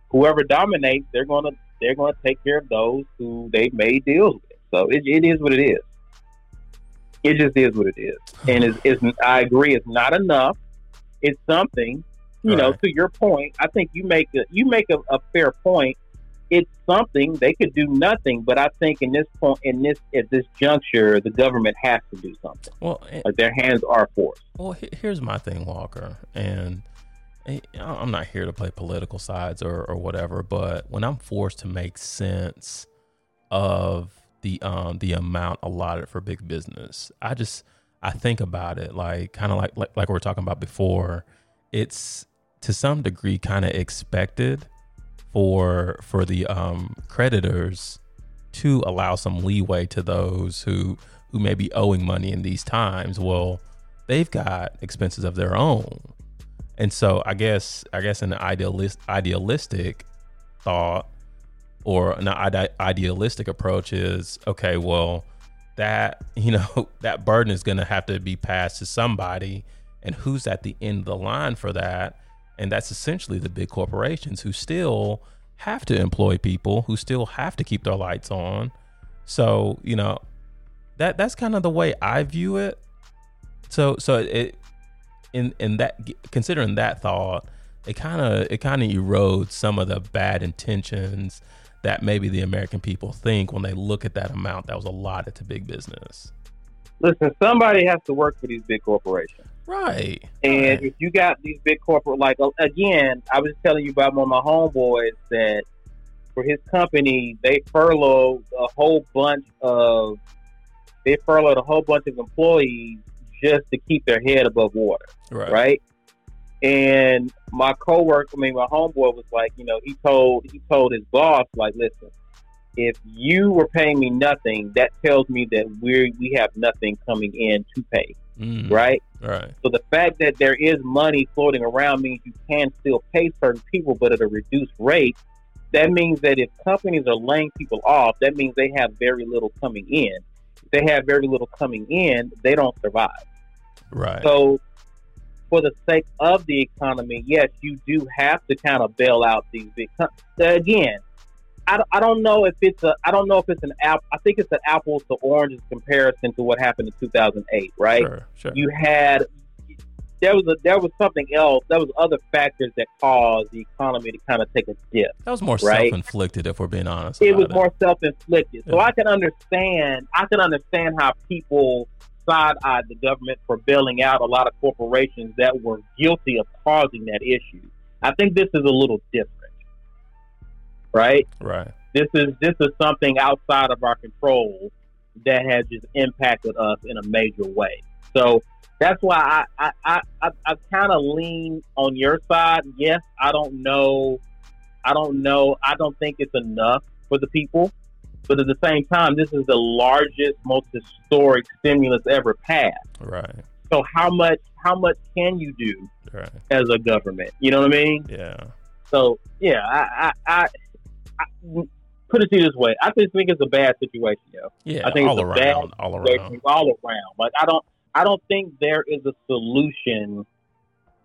whoever dominates, they're gonna they're gonna take care of those who they made deals with. So it, it is what it is. It just is what it is, and it's, it's I agree. It's not enough. It's something. You know, to your point, I think you make a, you make a, a fair point. It's something they could do nothing, but I think in this point, in this at this juncture, the government has to do something. Well, and- Like their hands are forced. Well, here's my thing, Walker, and and I'm not here to play political sides or, or whatever, but when I'm forced to make sense of the um the amount allotted for big business, I just I think about it like kind of like, like like we were talking about before. It's to some degree kind of expected for for the um creditors to allow some leeway to those who who may be owing money in these times. Well, they've got expenses of their own. And so I guess I guess an idealist idealistic thought or an ide- idealistic approach is okay, well, that, you know, that burden is going to have to be passed to somebody and who's at the end of the line for that? And that's essentially the big corporations who still have to employ people, who still have to keep their lights on. So, you know, that that's kind of the way I view it. So so it in in that considering that thought, it kind of it kind of erodes some of the bad intentions that maybe the American people think when they look at that amount that was allotted to big business. Listen, somebody has to work for these big corporations. Right. And Right. if you got these big corporate, like uh, again, I was telling you about one of my homeboys that for his company, they furloughed a whole bunch of, they furloughed a whole bunch of employees just to keep their head above water, Right. right? And my coworker, I mean, my homeboy was like, you know, he told he told his boss, like, listen, if you were paying me nothing, that tells me that we we have nothing coming in to pay, Mm, right? Right. So the fact that there is money floating around means you can still pay certain people, but at a reduced rate. That means that if companies are laying people off, that means they have very little coming in. If they have very little coming in, they don't survive. Right. So, for the sake of the economy, yes, you do have to kind of bail out these big. Com- Again, I, don't- I don't know if it's a I don't know if it's an app. I think it's an apples to oranges comparison to what happened in 2008, right? Sure. Sure. you had there was a there was something else. There was other factors that caused the economy to kind of take a dip. that was more right. self-inflicted, if we're being honest. It was more self inflicted. So I can understand I can understand how people side eyed the government for bailing out a lot of corporations that were guilty of causing that issue. I think this is a little different. Right? Right. This is this is something outside of our control that has just impacted us in a major way. So that's why I I, I, I, I kind of lean on your side. Yes, I don't know. I don't know. I don't think it's enough for the people. But at the same time, this is the largest, most historic stimulus ever passed. Right. So how much how much can you do Right. as a government? You know what I mean? Yeah. So yeah, I I, I, I put it to you this way. I just think it's a bad situation, yo. Yeah. I think all it's a bad around. All situation around. all around. Like I don't I don't think there is a solution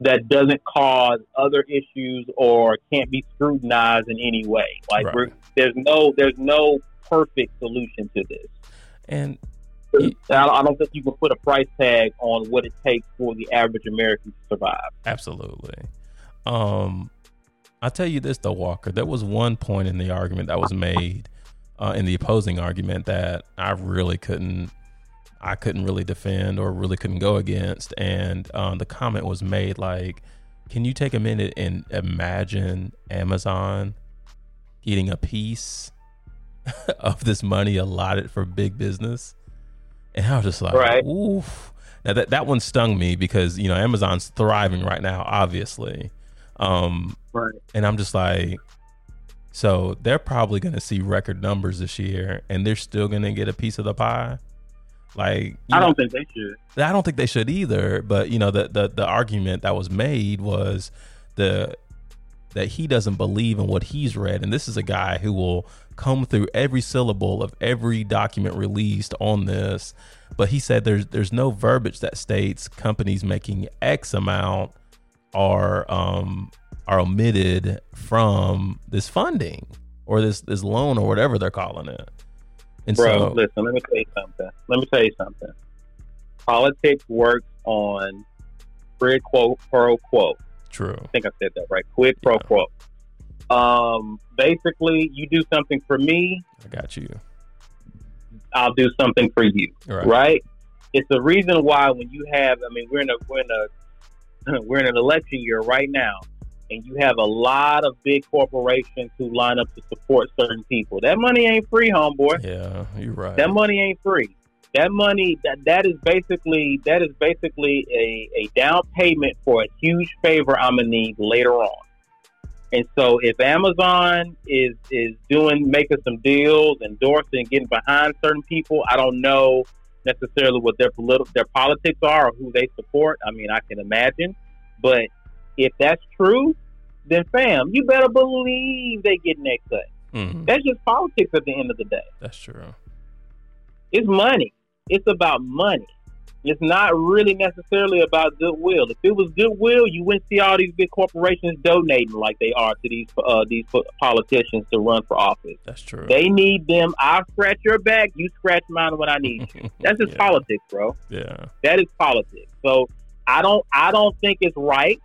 that doesn't cause other issues or can't be scrutinized in any way. Like Right. we're, there's no there's no perfect solution to this. And I I don't think you can put a price tag on what it takes for the average American to survive. Absolutely. Um, I'll tell you this though, Walker. There was one point in the argument that was made uh, in the opposing argument that I really couldn't, I couldn't really defend or really couldn't go against. And um, the comment was made like, "Can you take a minute and imagine Amazon getting a piece of this money allotted for big business?" And I was just like, Right. "Oof." Now that that one stung me because you know Amazon's thriving right now, obviously, um, Right. and I'm just like, so they're probably going to see record numbers this year, and they're still going to get a piece of the pie. Like, I don't think they should. I don't think they should either. But you know, the the the argument that was made was the that he doesn't believe in what he's read, and this is a guy who will come through every syllable of every document released on this. But he said there's there's no verbiage that states companies making X amount are um are omitted from this funding or this this loan or whatever they're calling it. And Bro, so, listen, let me tell you something. Let me tell you something. Politics works on quid quo pro quo. True. I think I said that right. Quid pro Yeah. quo. Um, basically, you do something for me, I got you. I'll do something for you. Right. Right? It's the reason why when you have, I mean, we're in a we're in a we're in an election year right now, and you have a lot of big corporations who line up to support certain people. That money ain't free, homeboy. Yeah, you're right. That money ain't free. That money that that is basically that is basically a, a down payment for a huge favor I'm gonna need later on. And so if Amazon is is doing making some deals, endorsing, getting behind certain people, I don't know necessarily what their political their politics are or who they support. I mean, I can imagine, but if that's true, then fam, you better believe they getting that cut. Mhm. That's just politics at the end of the day. That's true. It's money. It's about money. It's not really necessarily about goodwill. If it was goodwill, you wouldn't see all these big corporations donating like they are to these uh, these politicians to run for office. That's true. They need them. I scratch your back, you scratch mine when I need you. That's just yeah. politics, bro. Yeah. That is politics. So I don't I don't think it's right.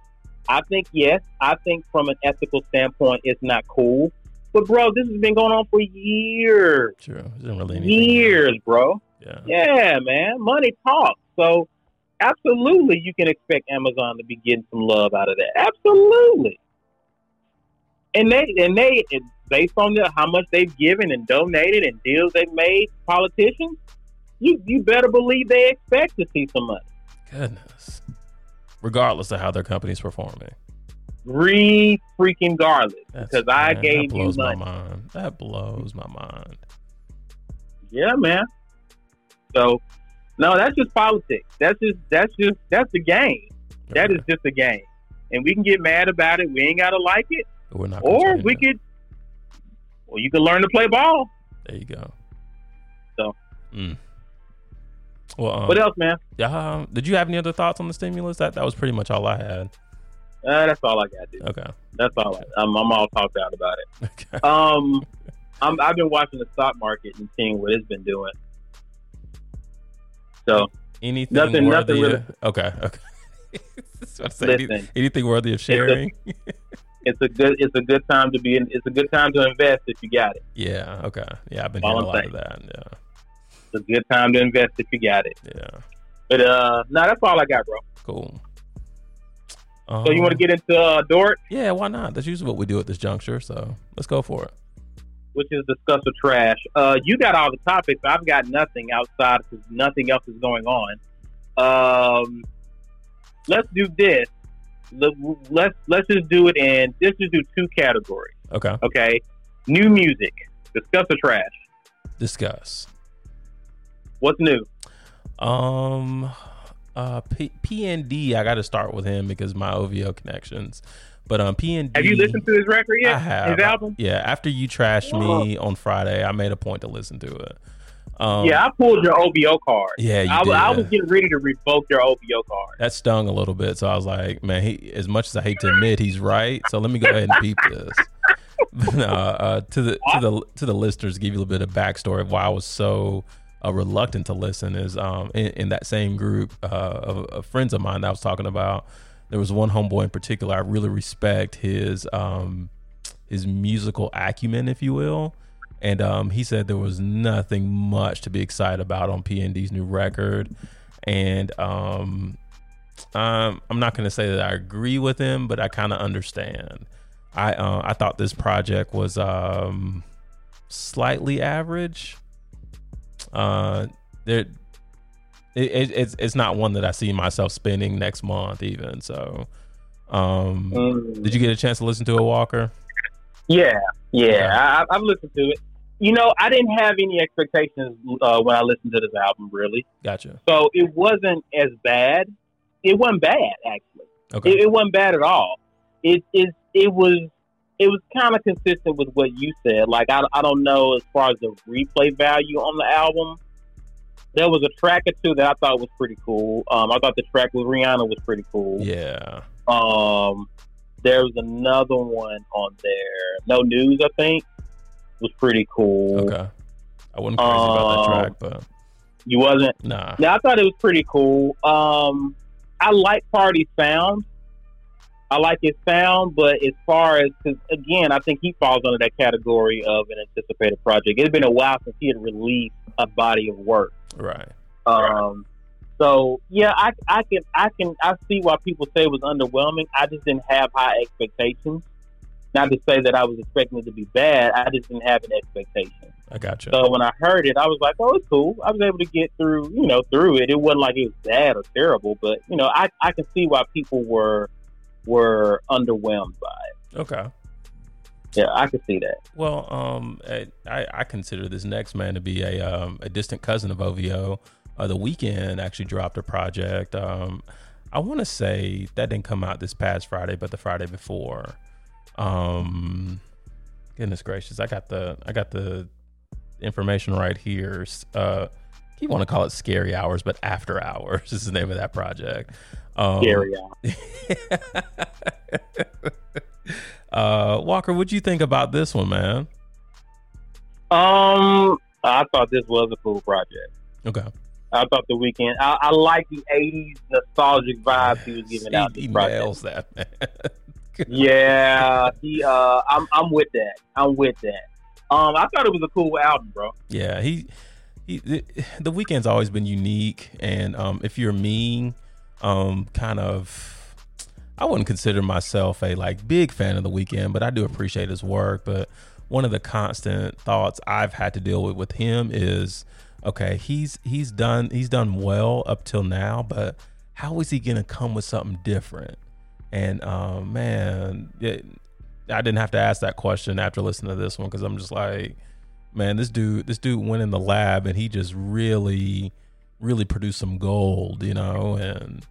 I think yes. I think from an ethical standpoint, it's not cool. But bro, this has been going on for years, True. Really years, bro. Yeah. Yeah, man. Money talks. So absolutely you can expect Amazon to be getting some love out of that. Absolutely. And they and they based on the, how much they've given and donated and deals they've made, politicians, you you better believe they expect to see some money. Goodness. Regardless of how their company's performing. Re freaking regardless. That's, Because I man, gave that you blows my money. mind. That blows my mind. Yeah, man. So no, that's just politics. That's just that's just that's the game. That is just a game. And we can get mad about it. We ain't gotta like it. We're not Or we that. could well you can learn to play ball. There you go. So. Mm. Well, um, What else, man? um, did you have any other thoughts on the stimulus? That that was pretty much all I had. Uh, that's all I got, dude. Okay. That's all I I'm, I'm all talked out about it. Okay. Um I'm, I've been watching the stock market and seeing what it's been doing. So Anything Nothing- worthy? nothing really- of- okay. Okay. Any- Listen. anything worthy of sharing? it's a good it's a good time to be in, it's a good time to invest if you got it. yeah. Okay. Yeah, I've been All hearing a lot saying. of that. Yeah. It's a good time to invest if you got it. Yeah. But uh no, that's all I got, bro. Cool. So you want to Um, get into uh, Dort, Yeah, why not? That's usually what we do at this juncture. So let's go for it. Which is discuss or trash. Uh, you got all the topics. I've got nothing outside because nothing else is going on. Um, let's do this. Let- Let's let's just do it in. Let's just do two categories. Okay. Okay, new music. Discuss or trash. Discuss. What's new? Um, uh, P- PND. I got to start with him because my OVO connections. But um, PND. Have you listened to his record yet? I have. His album? Yeah. After you trashed me on Friday, I made a point to listen to it. Um, yeah, I pulled your OVO card. Yeah, you I, did. I was getting ready to revoke your OVO card. that stung a little bit. So I was like, man, he as much as I hate to admit he's right. So let me go ahead and beep this. But, uh, uh, to the to the to the listeners, give you a little bit of backstory of why I was so uh, reluctant to listen. Is um in, in that same group uh, of, of friends of mine that I was talking about, there was one homeboy in particular I really respect his um his musical acumen, if you will. And um, he said there was nothing much to be excited about on PND's new record. And um, um, I'm not going to say that I agree with him, but I kind of understand. I uh, I thought this project was um, slightly average. Uh, there, it, it, it's it's not one that I see myself spending next month even. So, um, Mm. did you get a chance to listen to it, Walker? Yeah, yeah, Yeah. I, I've listened to it. You know, I didn't have any expectations uh, when I listened to this album, really. Gotcha. So it wasn't as bad. It wasn't bad, actually. Okay. It, it wasn't bad at all. It it it was it was kind of consistent with what you said. Like I, I don't know as far as the replay value on the album. There was a track or two that I thought was pretty cool. Um, I thought the track with Rihanna was pretty cool. yeah. Um, there was another one on there. No news, I think, was pretty cool. Okay. I wasn't crazy about that Um, track, but You wasn't? nah. Yeah, I thought it was pretty cool. Um, I like Party sound. I like his sound, but as far as because again, I think he falls under that category of an anticipated project. It's been a while since he had released a body of work. Right. Um, so yeah, I, I can I can I see why people say it was underwhelming. I just didn't have high expectations. Not to say that I was expecting it to be bad. I just didn't have an expectation. I got you. So when I heard it, I was like, "Oh, it's cool." I was able to get through, you know, through it. It wasn't like it was bad or terrible, but you know, I I can see why people were were underwhelmed by it. Okay. Yeah, I can see that. Well, um, I, I consider this next man to be a um, a distant cousin of OVO. Uh, the Weeknd actually dropped a project. Um, I want to say that didn't come out this past Friday, but the Friday before. Um, goodness gracious, I got the I got the information right here. Uh, you want to call it Scary Hours, but After Hours is the name of that project. Um, Scary out. uh, Walker, what'd you think about this one, man? Um, I thought this was a cool project. Okay. I thought the Weeknd. I, I like the '80s nostalgic vibes he was giving out. He nails that, man. Yeah, he. Uh, I'm. I'm with that. I'm with that. Um, I thought it was a cool album, bro. yeah, he, he, the, the Weeknd's always been unique, and um, if you're mean, um, kind of, I wouldn't consider myself a like big fan of the Weeknd, but I do appreciate his work. But one of the constant thoughts I've had to deal with with him is, okay, he's he's done he's done well up till now, but how is he gonna come with something different? And um, man, it, I didn't have to ask that question after listening to this one because I'm just like, man, this dude, this dude went in the lab and he just really, really produced some gold, you know. And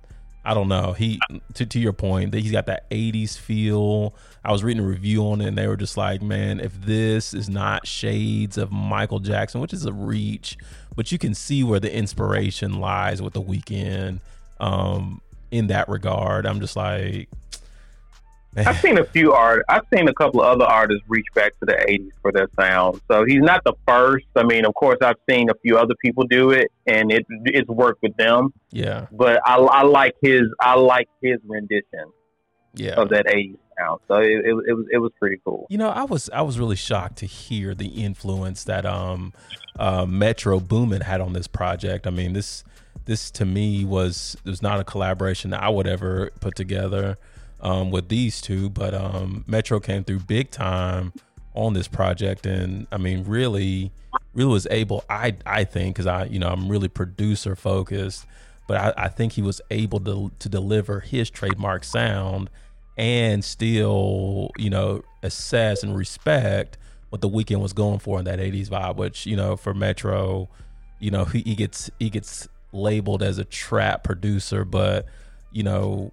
I don't know, he to to your point that he's got that '80s feel. I was reading a review on it and they were just like, man, if this is not shades of Michael Jackson, which is a reach, but you can see where the inspiration lies with the Weeknd. Um, in that regard, I'm just like. I've seen a few art. I've seen a couple of other artists reach back to the '80s for their sound. So he's not the first. I mean, of course, I've seen a few other people do it, and it it's worked with them. yeah, But I, I like his. I like his rendition yeah. of that '80s sound. So it, it, it was it was pretty cool. You know, I was I was really shocked to hear the influence that um uh, Metro Boomin had on this project. I mean, this this to me was was not a collaboration that I would ever put together um, with these two, but um, Metro came through big time on this project, and I mean, really, really was able. I I think because I you know I'm really producer focused, but I, I think he was able to to deliver his trademark sound and still, you know, assess and respect what the Weeknd was going for in that 80s vibe, which, you know, for Metro, you know, he, he gets he gets labeled as a trap producer, but, you know,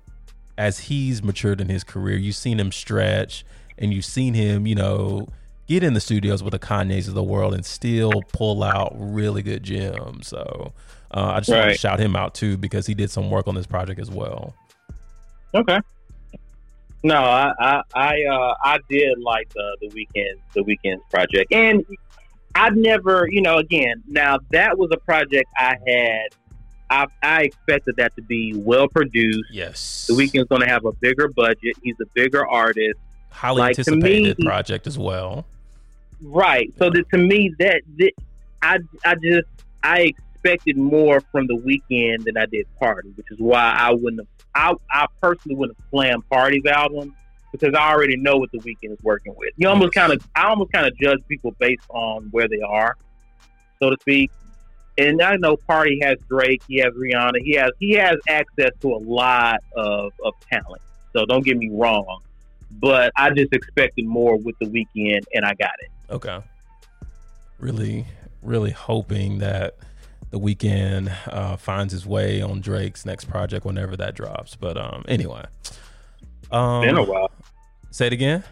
as he's matured in his career, you've seen him stretch and you've seen him, you know, get in the studios with the Kanye's of the world and still pull out really good gems. So uh, I just want to shout him out too because he did some work on this project as well. Okay. No, I I I, uh, I did like the the Weeknd the Weeknd's project, and I've never, you know, again, now that was a project I had. I, I expected that to be well produced. Yes. The Weeknd's going to have a bigger budget. He's a bigger artist, highly Like, anticipated me- project as well. right? So that to me, that, that I I just I expected more from the Weeknd than I did Party, which is why I wouldn't have. I I personally wouldn't have slammed Party's album because I already know what the Weeknd is working with. You almost kind of I almost kind of judge people based on where they are, so to speak. And I know Party has Drake, he has Rihanna, he has he has access to a lot of, of talent. So don't get me wrong, but I just expected more with the Weeknd, and I got it. Okay. Really, really hoping that the Weeknd uh, finds his way on Drake's next project whenever that drops. But um, anyway, um, been a while. Say it again.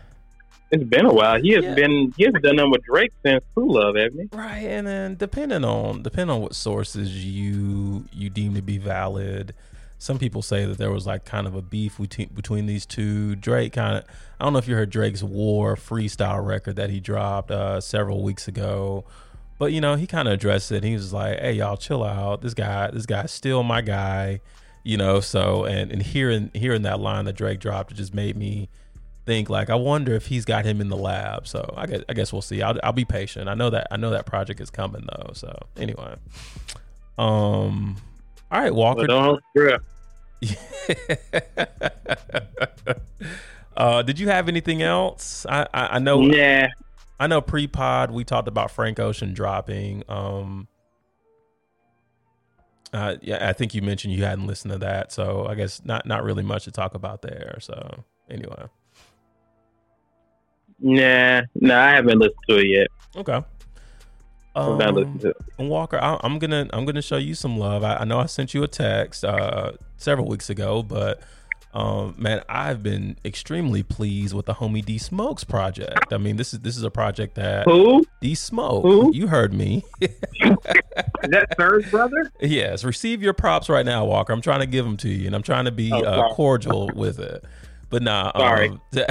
It's been a while. He has Yeah. been he has done them with Drake since Crew Love, hasn't he? Right, and then depending on depending on what sources you you deem to be valid, some people say that there was like kind of a beef between between these two. Drake kind of I don't know if you heard Drake's War freestyle record that he dropped uh, several weeks ago, but you know he kind of addressed it. He was like, "Hey y'all, chill out. This guy, this guy's still my guy." You know, so and and hearing hearing that line that Drake dropped, it just made me think like I wonder if he's got him in the lab. So I guess I guess we'll see. I'll I'll be patient. I know that I know that project is coming though. So anyway, um, all right, Walker. Well, don't uh, did you have anything else? I I, I know. Yeah. I know pre-pod we talked about Frank Ocean dropping. Um, uh, yeah, I think you mentioned you hadn't listened to that, so I guess not not really much to talk about there. So anyway, Nah, nah, I haven't listened to it yet. okay. I'm not Um, listening to it. And Walker, I, I'm gonna I'm gonna show you some love. I, I know I sent you a text uh, several weeks ago, but um, man, I've been extremely pleased with the homie D Smokes project. I mean, this is this is a project that Who? D Smoke. Who? You heard me. Is that Third Brother? yes, receive your props right now, Walker. I'm trying to give them to you, and I'm trying to be Oh, uh, cordial with it. But nah, Sorry. um,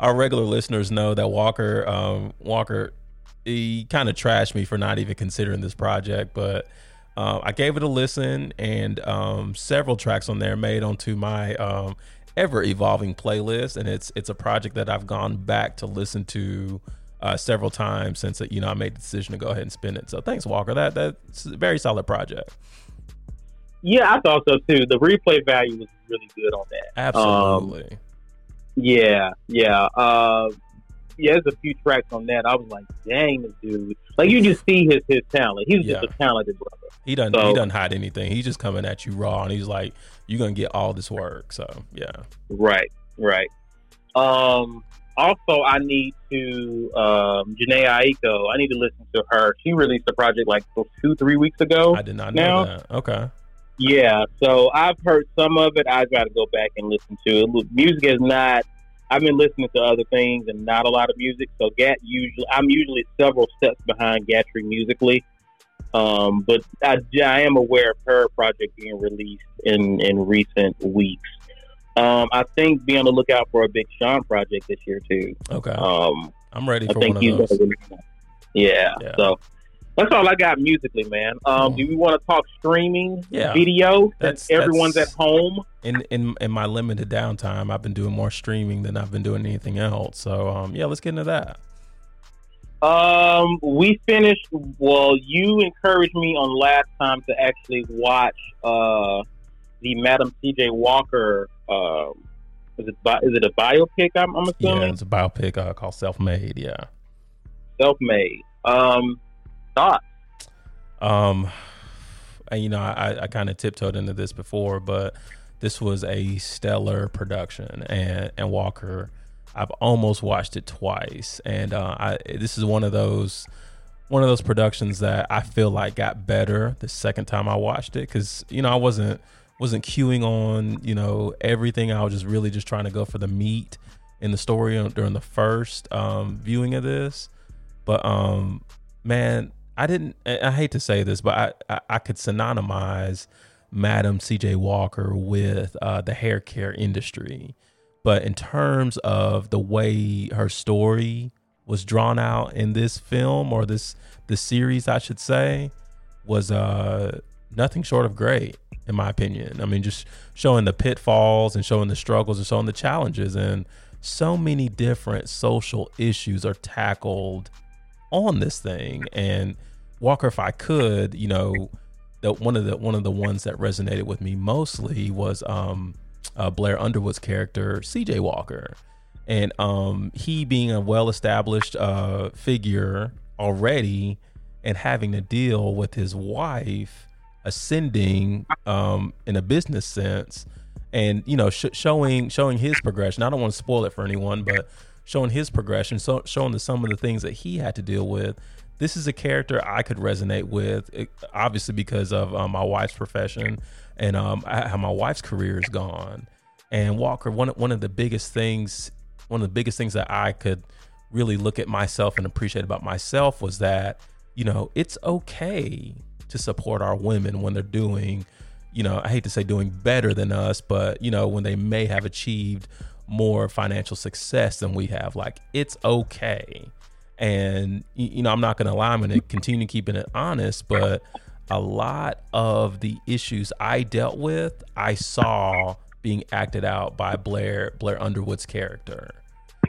our regular listeners know that Walker, um, Walker, he kind of trashed me for not even considering this project. But um, I gave it a listen, and um, several tracks on there made onto my um, ever evolving playlist, and it's it's a project that I've gone back to listen to. Uh, several times since you know I made the decision to go ahead and spin it. So thanks, Walker. That that's a very solid project. Yeah, I thought so too. The replay value was really good on that. Um, Absolutely. Yeah, yeah. Uh, yeah, there's a few tracks on that. I was like, dang, this dude. Like, you just see his, his talent. He's Yeah. just a talented brother. he doesn't so- he doesn't hide anything. He's just coming at you raw, and he's like, "You're gonna get all this work." So yeah, Right, right. Um, also, I need to, um, Jhené Aiko, I need to listen to her. She released a project like two, three weeks ago. I did not know Now- that. Okay, Yeah, so I've heard some of it. I've got to go back and listen to it. Music is not. I've been listening to other things and not a lot of music. So Gat usually, I'm usually several steps behind Gatrey musically. Um, but I, I am aware of her project being released in in recent weeks. Um, I think be on the lookout for a Big Sean project this year too. okay, Um, I'm ready I for think one of those. yeah, Yeah. So that's all I got musically, man. Um, Cool. do we want to talk streaming, Yeah. video? That's- everyone's that's- at home. In in in my limited downtime, I've been doing more streaming than I've been doing anything else. So um, yeah, let's get into that. Um, we finished. Well, you encouraged me on last time to actually watch uh the Madam C.J. Walker. Um, is it bi- is it a biopic? I'm, I'm Yeah, it's a biopic uh, called Self Made. Yeah. self-made. Um, thoughts? Um, and, you know, I, I kind of tiptoed into this before, but this was a stellar production, and and Walker, I've almost watched it twice, and uh, I this is one of those one of those productions that I feel like got better the second time I watched it because you know I wasn't wasn't queuing on you know everything. I was just really just trying to go for the meat in the story during the first um, viewing of this, but um, man, I didn't. I hate to say this, but I I, I could synonymize Madam C.J. Walker with uh, the hair care industry. But in terms of the way her story was drawn out in this film or this this series, I should say, was uh nothing short of great, in my opinion. I mean, just showing the pitfalls and showing the struggles and showing the challenges and so many different social issues are tackled on this thing. And Walker, if I could, you know, the one of the one of the ones that resonated with me mostly was um uh, Blair Underwood's character, CJ Walker. And um he being a well established uh figure already and having to deal with his wife ascending um in a business sense and you know sh- showing showing his progression i don't want to spoil it for anyone but showing his progression so showing the, some of the things that he had to deal with. This is a character i could resonate with it- obviously because of um, my wife's profession and um, I- how my wife's career is gone. And walker one, one of the biggest things one of the biggest things that i could really look at myself and appreciate about myself was that you know it's okay to support our women when they're doing you know, I hate to say doing better than us, but you know, when they may have achieved more financial success than we have, like it's okay. And you know, I'm not to lie, I'm to continue keeping it honest, but a lot of the issues I dealt with, I saw being acted out by Blair Blair Underwood's character.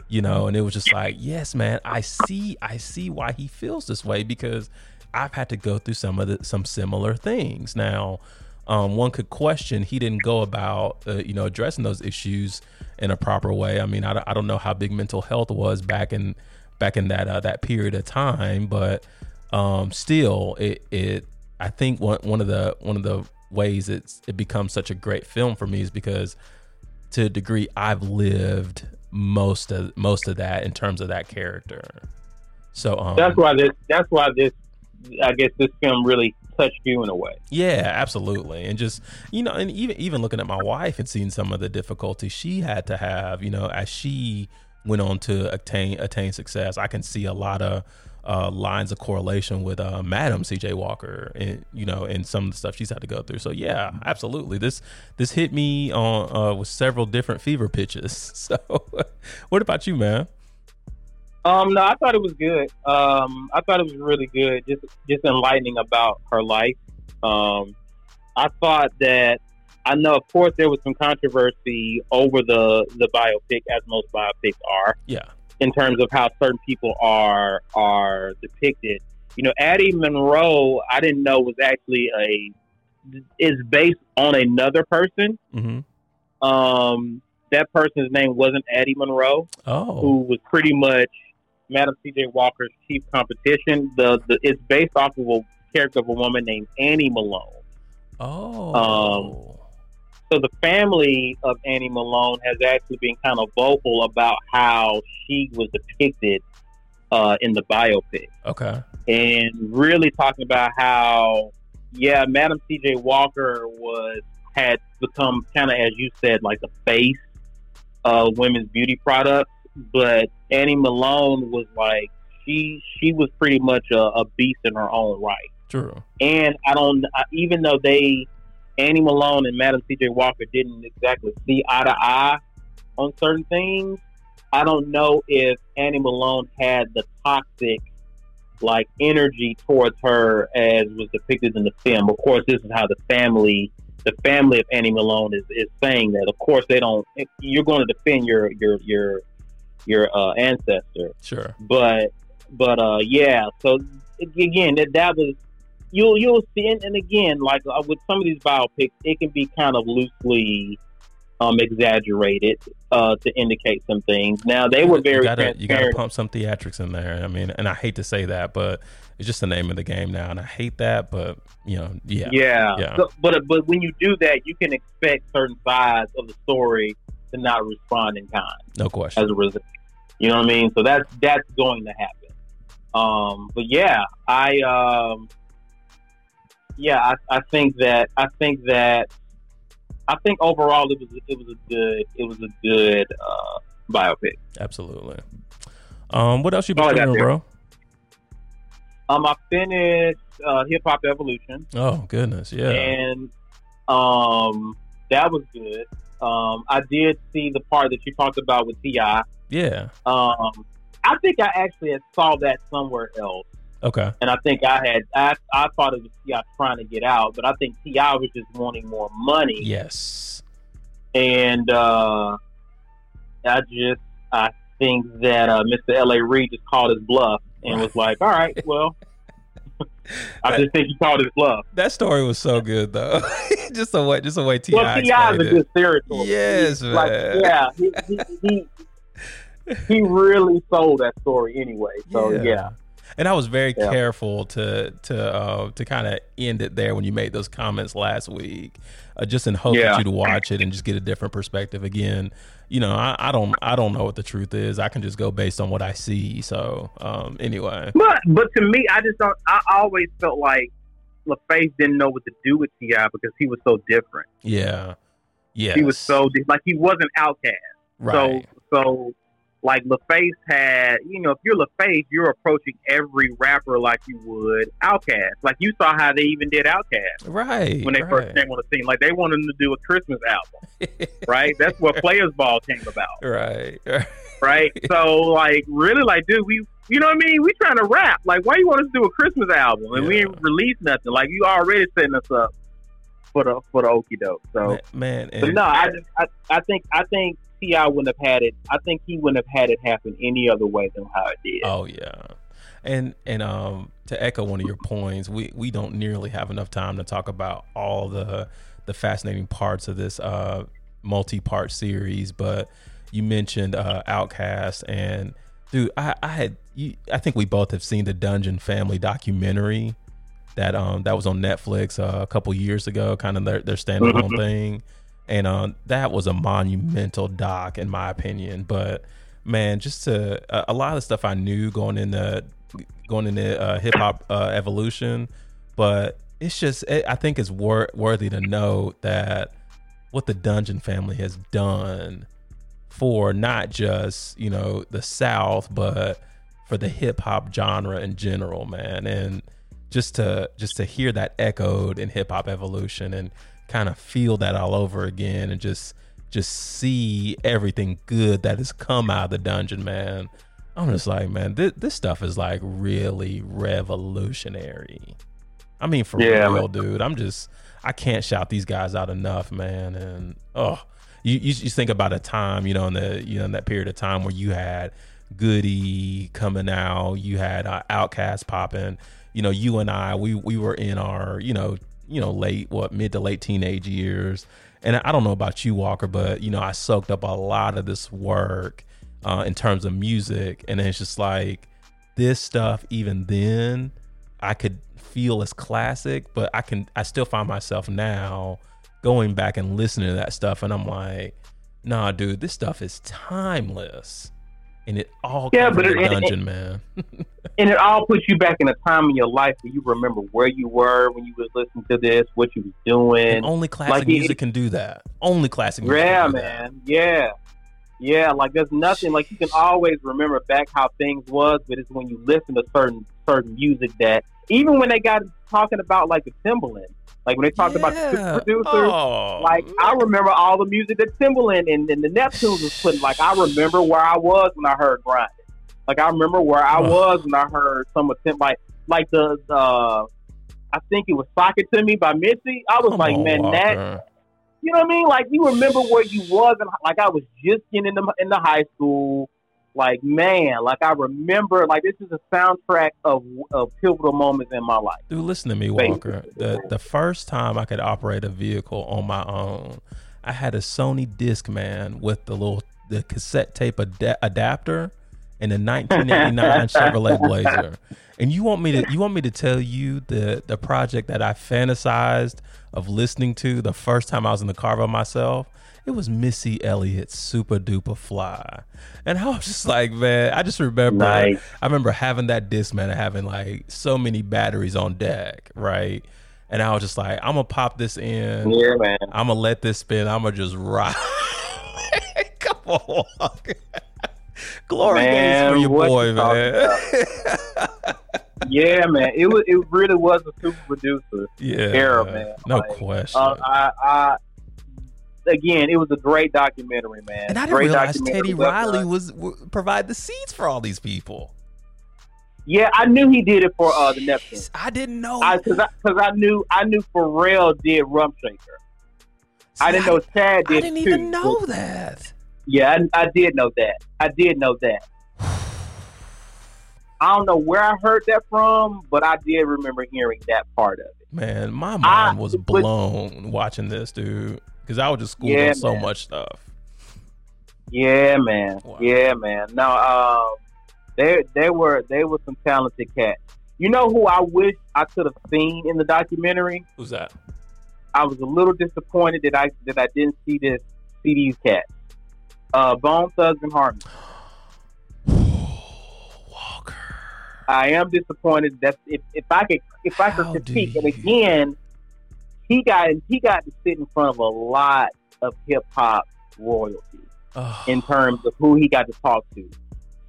You know, and it was just like, yes, man, I see I see why he feels this way because I've had to go through some of the some similar things. Now, um, one could question he didn't go about uh, you know addressing those issues in a proper way. I mean, I, I don't know how big mental health was back in back in that uh, that period of time, but um, still, it it I think one one of the one of the ways it's it becomes such a great film for me is because to a degree I've lived most of most of that in terms of that character. So um, that's why this that's why this I guess this film really touched you in a way. Yeah, absolutely. And just you know, and even even looking at my wife and seeing some of the difficulties she had to have, you know, as she went on to attain attain success, I can see a lot of uh, lines of correlation with uh, Madam C.J. Walker, and you know, and some of the stuff she's had to go through. So yeah, absolutely. This this hit me on uh, with several different fever pitches. So, what about you, man? Um, no, I thought it was good. Um, I thought it was really good. Just just enlightening about her life. Um, I thought that I know, of course, there was some controversy over the the biopic, as most biopics are. Yeah in terms of how certain people are are depicted. You know, Addie Monroe, I didn't know was actually a is based on another person. Mm-hmm. Um, that person's name wasn't Addie Monroe, oh. who was pretty much Madam C.J. Walker's chief competition. The, the it's based off of a character of a woman named Annie Malone. Oh. Um, so the family of Annie Malone has actually been kind of vocal about how she was depicted uh, in the biopic. Okay. And really talking about how, yeah, Madam C.J. Walker was had become kind of, as you said, like the face of women's beauty products, but Annie Malone was like she she was pretty much a, a beast in her own right. True. And I don't, even though they Annie Malone and Madam C.J. Walker didn't exactly see eye to eye on certain things. I don't know if Annie Malone had the toxic like energy towards her as was depicted in the film. Of course, this is how the family, the family of Annie Malone is, is saying that. Of course, they don't. You're going to defend your your your your uh, ancestor, sure. But but uh, yeah. So again, that that was you'll you'll see, and, and again, like uh, with some of these biopics, it can be kind of loosely um, exaggerated uh, to indicate some things. Now they were very you gotta, you gotta pump some theatrics in there. I mean, and I hate to say that, but it's just the name of the game now, and I hate that. But you know, yeah, yeah. yeah. So, but but when you do that, you can expect certain sides of the story to not respond in kind. No question. As a result, you know what I mean. So that's that's going to happen. Um, but yeah, I um, yeah, I, I think that I think that I think overall it was it was a good it was a good uh, biopic. Absolutely. Um, what else you been doing, bro? Um, I finished uh, Hip Hop Evolution. Oh goodness, yeah. And um, that was good. Um, I did see the part that you talked about with Ti. Yeah. Um, I think I actually saw that somewhere else. Okay. And I think I had I, I thought it was T.I. trying to get out, but I think T.I. was just wanting more money. Yes. And uh, I just I think that uh, Mr. L.A. Reid just called his bluff and was like, "All right, well." I just think he called it bluff. That story was so good, though. just a way, just a way Ti. Well, T.I. is a good. Yes, man. Like, yeah, he, he, he, he really sold that story anyway. So yeah. yeah and I was very yeah. careful to to uh, to kind of end it there when you made those comments last week, uh, just in hope yeah. that you to watch it and just get a different perspective. Again, you know, I, I, don't I don't know what the truth is. I can just go based on what I see. So um, anyway, but but to me, I just don't. I always felt like LaFace didn't know what to do with T.I. because he was so different. Yeah, yeah, he was so like he wasn't Outkast. Right. So so like LaFace had, you know, if you're LaFace, you're approaching every rapper like you would Outkast. Like you saw how they even did Outkast, right? When they right. first came on the scene, like they wanted them to do a Christmas album, right? That's what Players Ball came about, right? Right. So like, really, like, dude, we, you know what I mean? We trying to rap. Like, why you want us to do a Christmas album and yeah. we ain't released nothing? Like, you already setting us up for the for the okie doke. So man, man but no, I just I, I think I think T.I. wouldn't have had it. I think he wouldn't have had it happen any other way than how it did. Oh yeah, and and um to echo one of your points, we we don't nearly have enough time to talk about all the the fascinating parts of this uh multi-part series, but you mentioned uh Outkast and dude, I I had you, I think we both have seen the Dungeon Family documentary that um that was on Netflix uh, a couple years ago, kind of their their standalone mm-hmm. thing and uh, that was a monumental doc in my opinion. But man, just to a lot of stuff I knew going into going into uh, hip hop uh, evolution, but it's just it, I think it's wor- worthy to note that what the Dungeon family has done for not just you know the South, but for the hip hop genre in general, man, and just to just to hear that echoed in hip hop evolution and kind of feel that all over again and just just see everything good that has come out of the dungeon, man. I'm just like, man, this, this stuff is like really revolutionary. I mean, for yeah, real, man. dude. I'm just, I can't shout these guys out enough, man. And oh, you, you you think about a time, you know, in the you know in that period of time where you had Goodie coming out, you had uh, Outkast popping. You know, you and I, we we were in our you know you know, late, what, mid to late teenage years. And I don't know about you, Walker, but, you know, I soaked up a lot of this work uh, in terms of music. And it's just like this stuff, even then, I could feel as classic, but I can, I still find myself now going back and listening to that stuff. And I'm like, nah, dude, this stuff is timeless and it all yeah, but it, dungeon, man. and it all puts you back in a time in your life where you remember where you were when you was listening to this, what you was doing. And only classic like music it, can do that. Only classic music. Yeah, man. That. Yeah. Yeah, like there's nothing like you can always remember back how things was, but it's when you listen to certain certain music that even when they got talking about like the Timbaland, like when they talked yeah. about the producers, oh, like man. I remember all the music that Timbaland and, and the Neptunes was putting. Like I remember where I was when I heard Grinding. Like I remember where I oh. was when I heard some of Tim, like like the uh, I think it was "Sock It to Me" by Missy. I was Come like, on, man, Walker. that. You know what I mean? Like you remember where you was, and like I was just getting into in the high school like man, like I remember, like this is a soundtrack of, of pivotal moments in my life. Dude, listen to me, Walker. The the first time I could operate a vehicle on my own, I had a Sony Discman with the little the cassette tape ad- adapter and a 1989 Chevrolet Blazer. And you want me to you want me to tell you the the project that I fantasized of listening to the first time I was in the car by myself? It was Missy Elliott's Supa Dupa Fly. And I was just like, man, I just remember nice. I remember having that disc, man, and having like so many batteries on deck, right? And I was just like, I'm gonna pop this in. Yeah, man. I'm gonna let this spin. I'm gonna just rock. Come on. Glory man, days for your boy, man. yeah, man. It was. It really was a super producer yeah, era, man. No like, question. Uh, I, I again, it was a great documentary, man. And I didn't great realize Teddy Riley was w- provide the seeds for all these people. Yeah, I knew he did it for uh, the Neptunes. I didn't know because I, cause I, knew I knew Pharrell did Rump Shaker. See, I didn't know Chad did. I didn't too, even know that. Yeah, I, I did know that. I did know that. I don't know where I heard that from, but I did remember hearing that part of it. Man, my mind I, was blown but, watching this, dude because I was just schooled yeah, on so much stuff. Yeah, man. Wow. Yeah, man. No, um, they they were they were some talented cats. You know who I wish I could have seen in the documentary? Who's that? I was a little disappointed that I that I didn't see this see these cats. Uh, Bone Thugs-n-Harmony. Walker. I am disappointed. That if, if I could if I could critique, and again, he got he got to sit in front of a lot of hip hop royalty. Oh, in terms of who he got to talk to.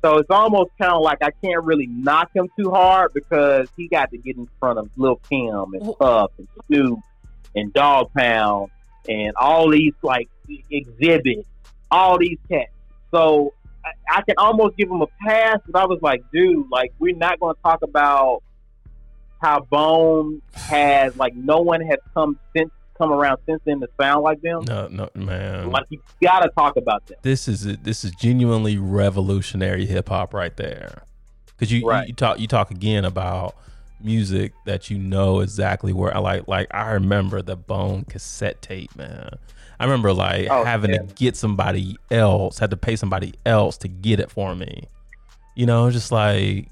So it's almost kind of like I can't really knock him too hard because he got to get in front of Lil Kim and Puff and Snoop and Dog Pound and all these like exhibits, all these cats. So I, I can almost give him a pass, but I was like, dude, like we're not going to talk about how Bone has like no one has come since come around since then to sound like them. no, no, man. Like you got to talk about that. this is this is genuinely revolutionary hip hop right there. Because you, Right. you you talk you talk again about music that you know exactly where I like like I remember the Bone cassette tape, man. I remember like Oh, having yeah. to get somebody else, had to pay somebody else to get it for me. You know, just like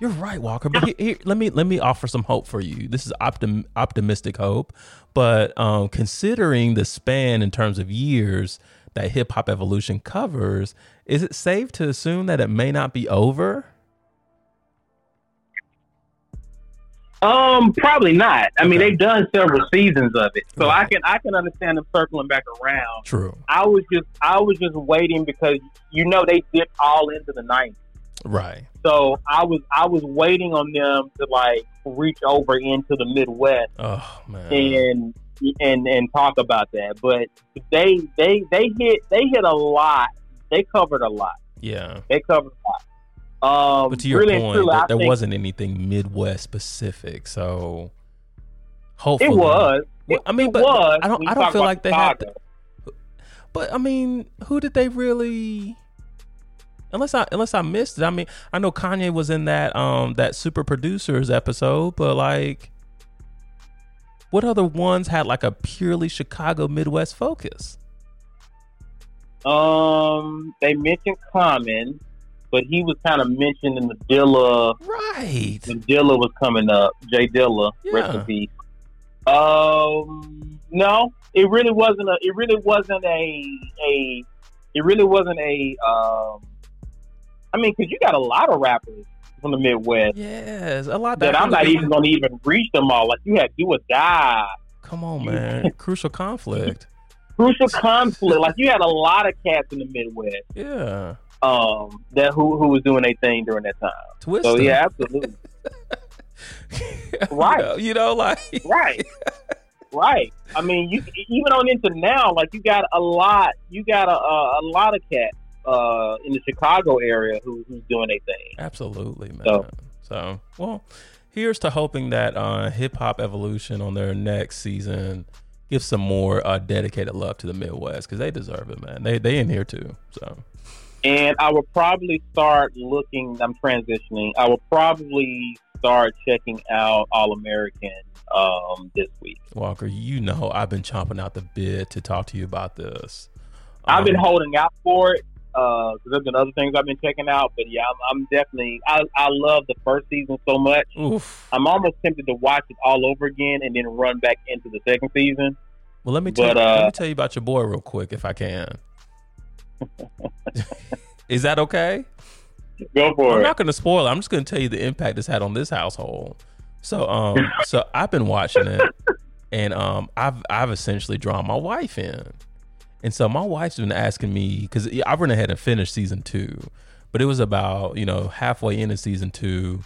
you're right, Walker. But here, here, let me let me offer some hope for you. This is optim, optimistic hope, but um, considering the span in terms of years that hip hop evolution covers, is it safe to assume that it may not be over? Um, probably not. I mean, Okay. they've done several seasons of it, so I can I can understand them circling back around. True. I was just I was just waiting because you know they dipped all into the nineties, Right. so I was I was waiting on them to like reach over into the Midwest Oh man. and and and talk about that. But they they they hit they hit a lot. They covered a lot. yeah. They covered a lot. Um, But to your really point, truly, there, there think wasn't anything Midwest specific, so hopefully It was. Well, I mean, it but was. I don't. I don't feel like they had. To, but I mean, who did they really? Unless I unless I missed it. I mean, I know Kanye was in that um that Super Producers episode, but like, what other ones had like a purely Chicago Midwest focus? Um, they mentioned Common, but he was kind of mentioned in the Dilla Right. when Dilla was coming up. J Dilla, Yeah. peace. Um, no, it really wasn't a. It really wasn't a a. It really wasn't a. Um, I mean, because you got a lot of rappers from the Midwest Yes, a lot that I'm not even going to even reach them all. Like you had Do or Die, Come on, man. Crucial conflict. Crucial Conflict. like you had a lot of cats in the Midwest. Yeah. um that who who was doing their thing during that time. Twist. So yeah, absolutely. Right. You know, like right. Right. I mean, you even on into now, like you got a lot, you got a a, a lot of cats uh, in the Chicago area who, who's doing their thing. Absolutely, man. So- So, well, here's to hoping that uh, Hip Hop Evolution on their next season gives some more uh, dedicated love to the Midwest because they deserve it, man. They they in here too. So, And I will probably start looking. I'm transitioning. I will probably start checking out All American um, this week. Walker, you know I've been chomping out the bit to talk to you about this. I've been Um, holding out for it because there's been other things I've been checking out. But yeah, I'm, I'm definitely. I, I love the first season so much. Oof. I'm almost tempted to watch it all over again and then run back into the second season. Well, let me tell But, you, let uh, me tell you about your boy real quick, if I can. Is that okay? Go for it. I'm not going to spoil it. I'm just going to tell you the impact it's had on this household. So, um, so I've been watching it, and um, I've I've essentially drawn my wife in, and so my wife's been asking me because I went ahead and finished season two, but it was about you know halfway into season two.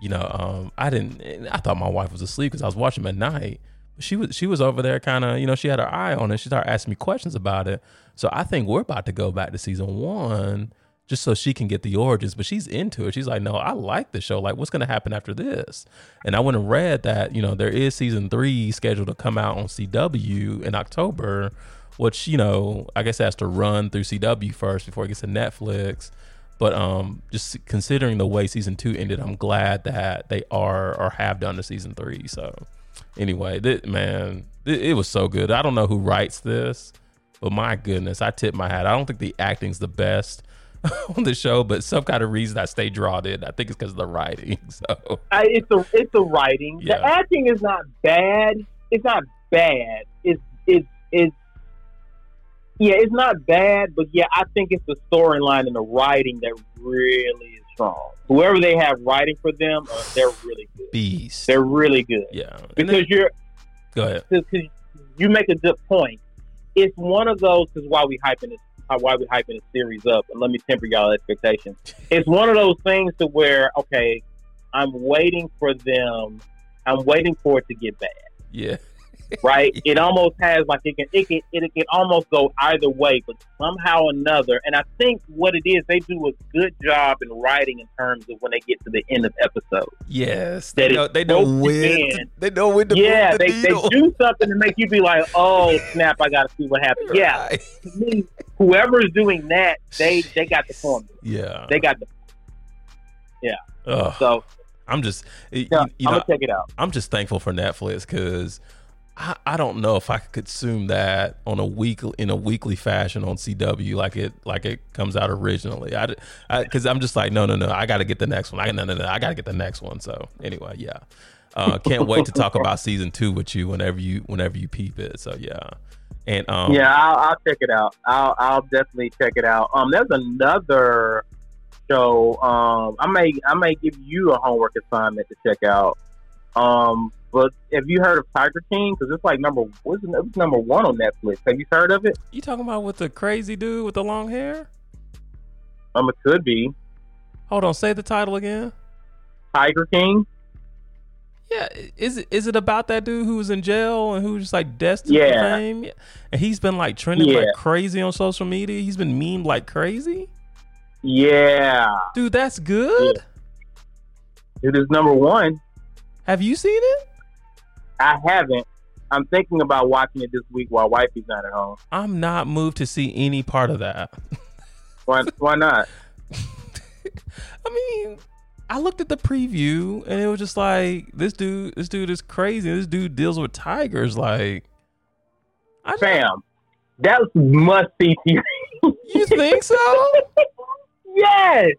You know, um, I didn't. I thought my wife was asleep because I was watching at night. She was she was over there, kind of. You know, she had her eye on it. She started asking me questions about it. So I think we're about to go back to season one just so she can get the origins. But she's into it. She's like, no, I like the show. Like, what's going to happen after this? And I went and read that, you know, there is season three scheduled to come out on CW in October, which, you know, I guess has to run through CW first before it gets to Netflix. But um, just considering the way season two ended, I'm glad that they are or have done the season three. So anyway, man, th- it was so good. I don't know who writes this, but my goodness, I tip my hat. I don't think the acting's the best on the show, but some kind of reason I stay drawn in. I think it's because of the writing. So I, it's the it's the writing. Yeah. The acting is not bad. It's not bad. It's it's it's yeah, it's not bad, but yeah, I think it's the storyline and the writing that really is strong. Whoever they have writing for them, uh, they're really good. beast. They're really good yeah. And because then, you're go ahead. because you make a good point. It's one of those. Because why we hyping this why we hyping the series up, and let me temper y'all expectations. It's one of those things to where okay, I'm waiting for them. I'm waiting for it to get bad. Yeah. Right? It almost has like it can it can it can almost go either way, but somehow or another. And I think what it is, they do a good job in writing in terms of when they get to the end of episodes. Yes, That they know, they know when to, they know when to yeah, the they, they do something to make you be like, oh snap, I got to see what happens. Yeah, Right. to me, whoever is doing that, they they got the formula. yeah. They got the yeah. Ugh, so. I'm just you, Yeah, you I'm know gonna check it out. I'm just thankful for Netflix because I, I don't know if I could consume that on a week in a weekly fashion on CW like it like it comes out originally. I because I'm just like no no no I got to get the next one. I no no no I got to get the next one. So anyway, yeah, uh, can't wait to talk about season two with you whenever you whenever you peep it. So yeah, and um yeah, I'll, I'll check it out. I'll I'll definitely check it out. Um, there's another show. Um, I may I may give you a homework assignment to check out. Um, but have you heard of Tiger King? Because it's like number what's it, it's number one on Netflix. Have you heard of it? you talking about with the crazy dude with the long hair? Um, it could be Hold on, say the title again. Tiger King. Yeah, is it is it about that dude who was in jail and who was just like destined for Yeah. fame? Yeah. And he's been like trending Yeah. like crazy on social media. He's been memed like crazy. Yeah, Dude, that's good. it is number one. Have you seen it? I haven't. I'm thinking about watching it this week while wifey's not at home. I'm not moved to see any part of that. Why? Why not? I mean, I looked at the preview and it was just like this dude. This dude is crazy. This dude deals with tigers. Like, I Fam, that's must see TV. you think so? Yes.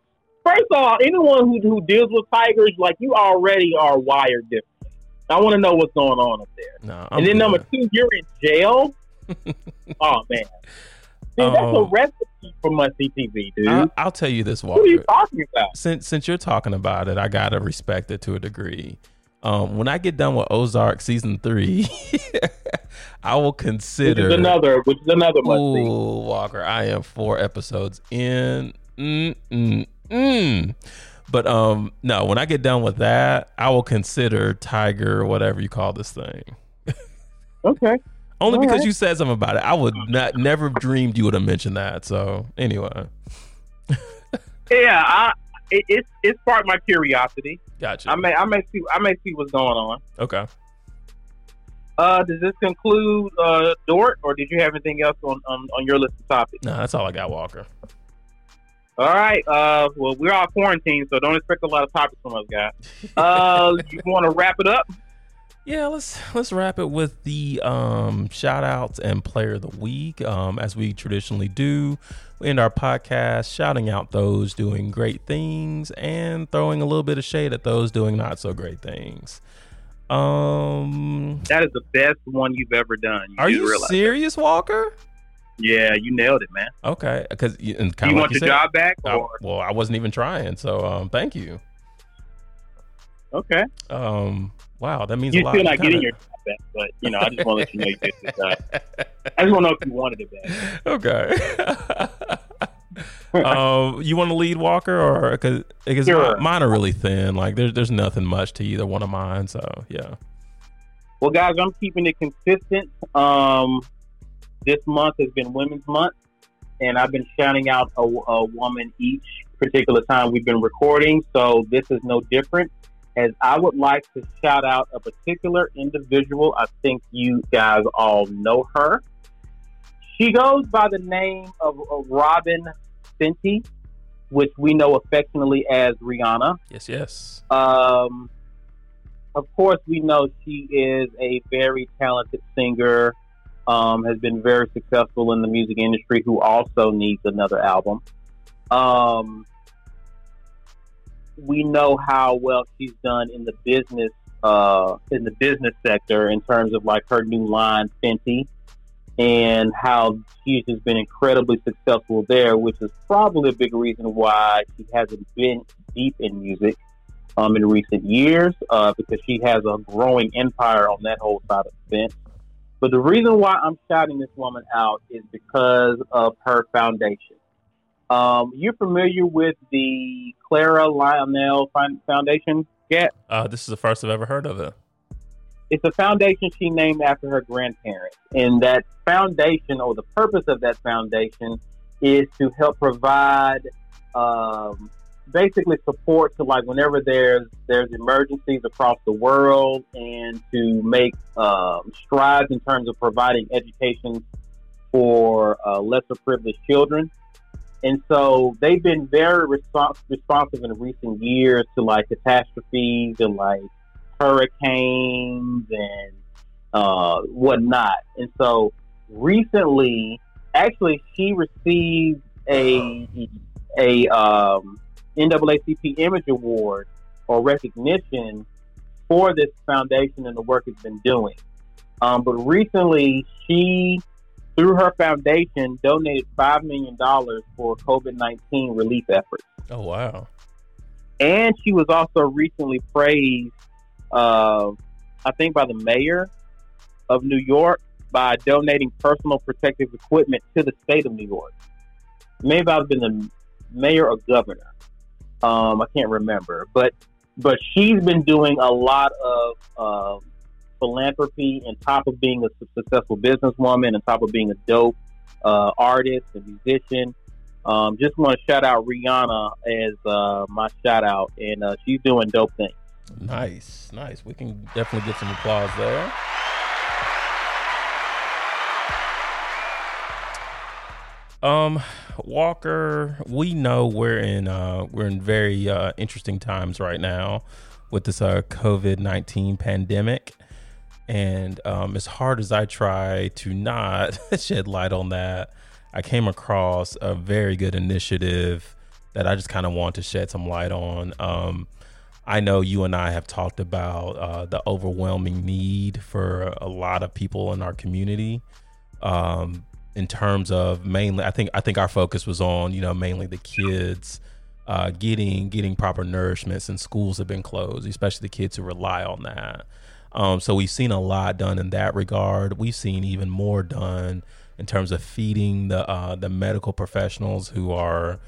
First of all, anyone who, who deals with tigers, like you already are wired different. I want to know what's going on up there. No. and then number two, you're in jail. oh man, dude, that's a Um, recipe for must see TV, dude. I, I'll tell you this, what are you Walker. talking about? since since you're talking about it, I gotta respect it to a degree. Um, when I get done with Ozark season three, I will Which consider is another, which is another must. Ooh, Walker, I am four episodes in. Mm, mm, mm. But um, no, when I get done with that, I will consider Tiger, whatever you call this thing. Okay. Only All because right. you said something about it. I would not never have dreamed you would have mentioned that. So anyway, Yeah, I, it, it's it's sparked my curiosity. gotcha. I may I may see I may see what's going on. okay. Uh, does this conclude uh, Dort, or did you have anything else on, on, on your list of topics? No, that's all I got, Walker. All right. Uh, well, we're all quarantined, so don't expect a lot of topics from us, guys. Uh, you want to wrap it up? Yeah, let's let's wrap it with the um, shout outs and player of the week. Um, as we traditionally do, we end our podcast shouting out those doing great things and throwing a little bit of shade at those doing not so great things. Um, That is the best one you've ever done. You are you serious, Walker? Yeah, you nailed it, man. Okay, because you like want you your said, job back? I- well, I wasn't even trying, so um, thank you. okay, Um, wow, that means lot. still not You kinda- getting your job back, but you know, I just want to let you know you did job. I just want to know if you wanted it back. okay. um, you want to lead Walker or because because Sure. mine are really thin. Like there's there's nothing much to either one of mine. So yeah. Well, guys, I'm keeping it consistent. Um, this month has been Women's Month, and I've been shouting out a, a woman each particular time we've been recording. So this is no different. As I would like to shout out a particular individual. I think you guys all know her. She goes by the name of, Robyn Fenty, which we know affectionately as Rihanna. Yes. Yes. Um, of course, we know she is a very talented singer, um, has been very successful in the music industry, who also needs another album. Um, we know how well she's done in the business, uh, in the business sector in terms of like her new line, Fenty, and how she's just been incredibly successful there, which is probably a big reason why she hasn't been deep in music um, in recent years uh, because she has a growing empire on that whole side of the fence. But the reason why I'm shouting this woman out is because of her foundation. Um, you're familiar with the Clara Lionel Foundation yet? Uh, this is the first I've ever heard of it. It's a foundation she named after her grandparents. And that foundation, or the purpose of that foundation, is to help provide um, basically support to like whenever there's there's emergencies across the world and to make um, strides in terms of providing education for uh, lesser privileged children. And so they've been very respons- responsive in recent years to like catastrophes and like hurricanes and uh, whatnot. And so recently, actually, she received a a um, NAACP Image Award or recognition for this foundation and the work it's been doing. Um, but recently, she, through her foundation, donated $5 million for COVID 19 relief efforts. Oh, wow. And she was also recently praised, uh, I think, by the mayor of New York by donating personal protective equipment to the state of New York. Maybe I've been the mayor or governor. Um, I can't remember, but but she's been doing a lot of um, philanthropy, on top of being a successful businesswoman, on top of being a dope uh, artist and musician. Um, just want to shout out Rihanna as uh, my shout out, and uh, she's doing dope things. Nice, nice. We can definitely get some applause there. Um, Walker, we know we're in uh, we're in very uh, interesting times right now with this uh, COVID nineteen pandemic, and um, as hard as I try to not shed light on that, I came across a very good initiative that I just kind of want to shed some light on. Um, I know you and I have talked about uh, the overwhelming need for a lot of people in our community. Um, in terms of mainly I think I think our focus was on, you know, mainly the kids uh, getting getting proper nourishment since schools have been closed, especially the kids who rely on that. Um, so we've seen a lot done in that regard. We've seen even more done in terms of feeding the uh, the medical professionals who are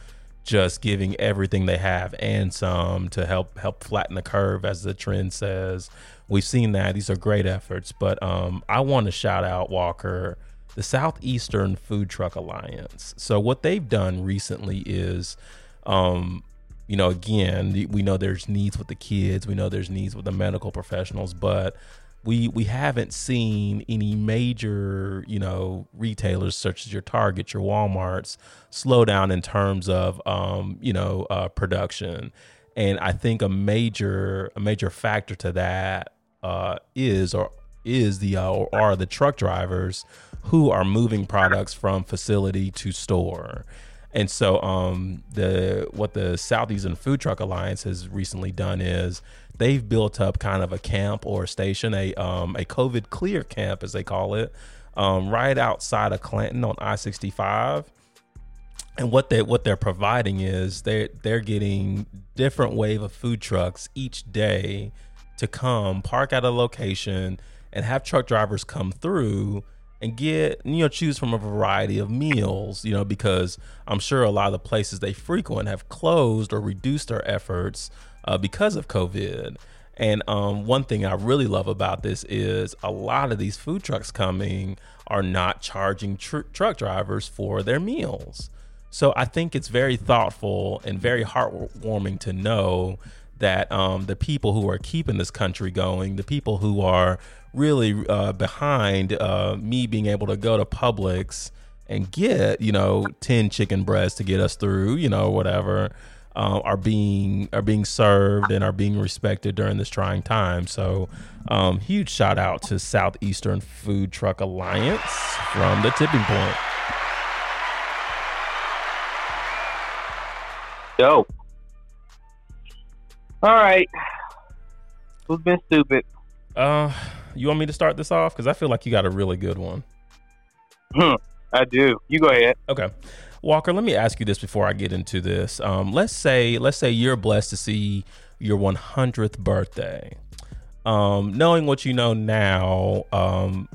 just giving everything they have and some to help help flatten the curve, as the trend says. We've seen that; these are great efforts. But um, I want to shout out Walker the Southeastern Food Truck Alliance. So what they've done recently is, um, you know, again, we know there's needs with the kids, we know there's needs with the medical professionals, but we we haven't seen any major, you know, retailers such as your Target, your WalMarts slow down in terms of, um, you know, uh, production. And I think a major a major factor to that uh, is or is the uh, or are the truck drivers who are moving products from facility to store. And so um, the what the Southeastern Food Truck Alliance has recently done is they've built up kind of a camp or a station, a um, a COVID clear camp as they call it, um, right outside of Clanton on I sixty five. And what they what they're providing is they they're getting different wave of food trucks each day to come park at a location and have truck drivers come through and get you know choose from a variety of meals you know because i'm sure a lot of the places they frequent have closed or reduced their efforts uh, because of covid. And um, one thing i really love about this is a lot of these food trucks coming are not charging tr- truck drivers for their meals. So i think it's very thoughtful and very heartwarming to know that um, the people who are keeping this country going, the people who are really uh, behind uh, me being able to go to Publix and get you know ten chicken breasts to get us through, you know whatever, uh, are being are being served and are being respected during this trying time. So, um, huge shout out to Southeastern Food Truck Alliance from the Tipping Point. Dope. All right. Who's been stupid? Uh, you want me to start this off? Because I feel like you got a really good one. Hmm, I do. You go ahead. Okay. Walker, let me ask you this before I get into this. Um, let's say let's say you're blessed to see your 100th birthday. Um, knowing what you know now, um,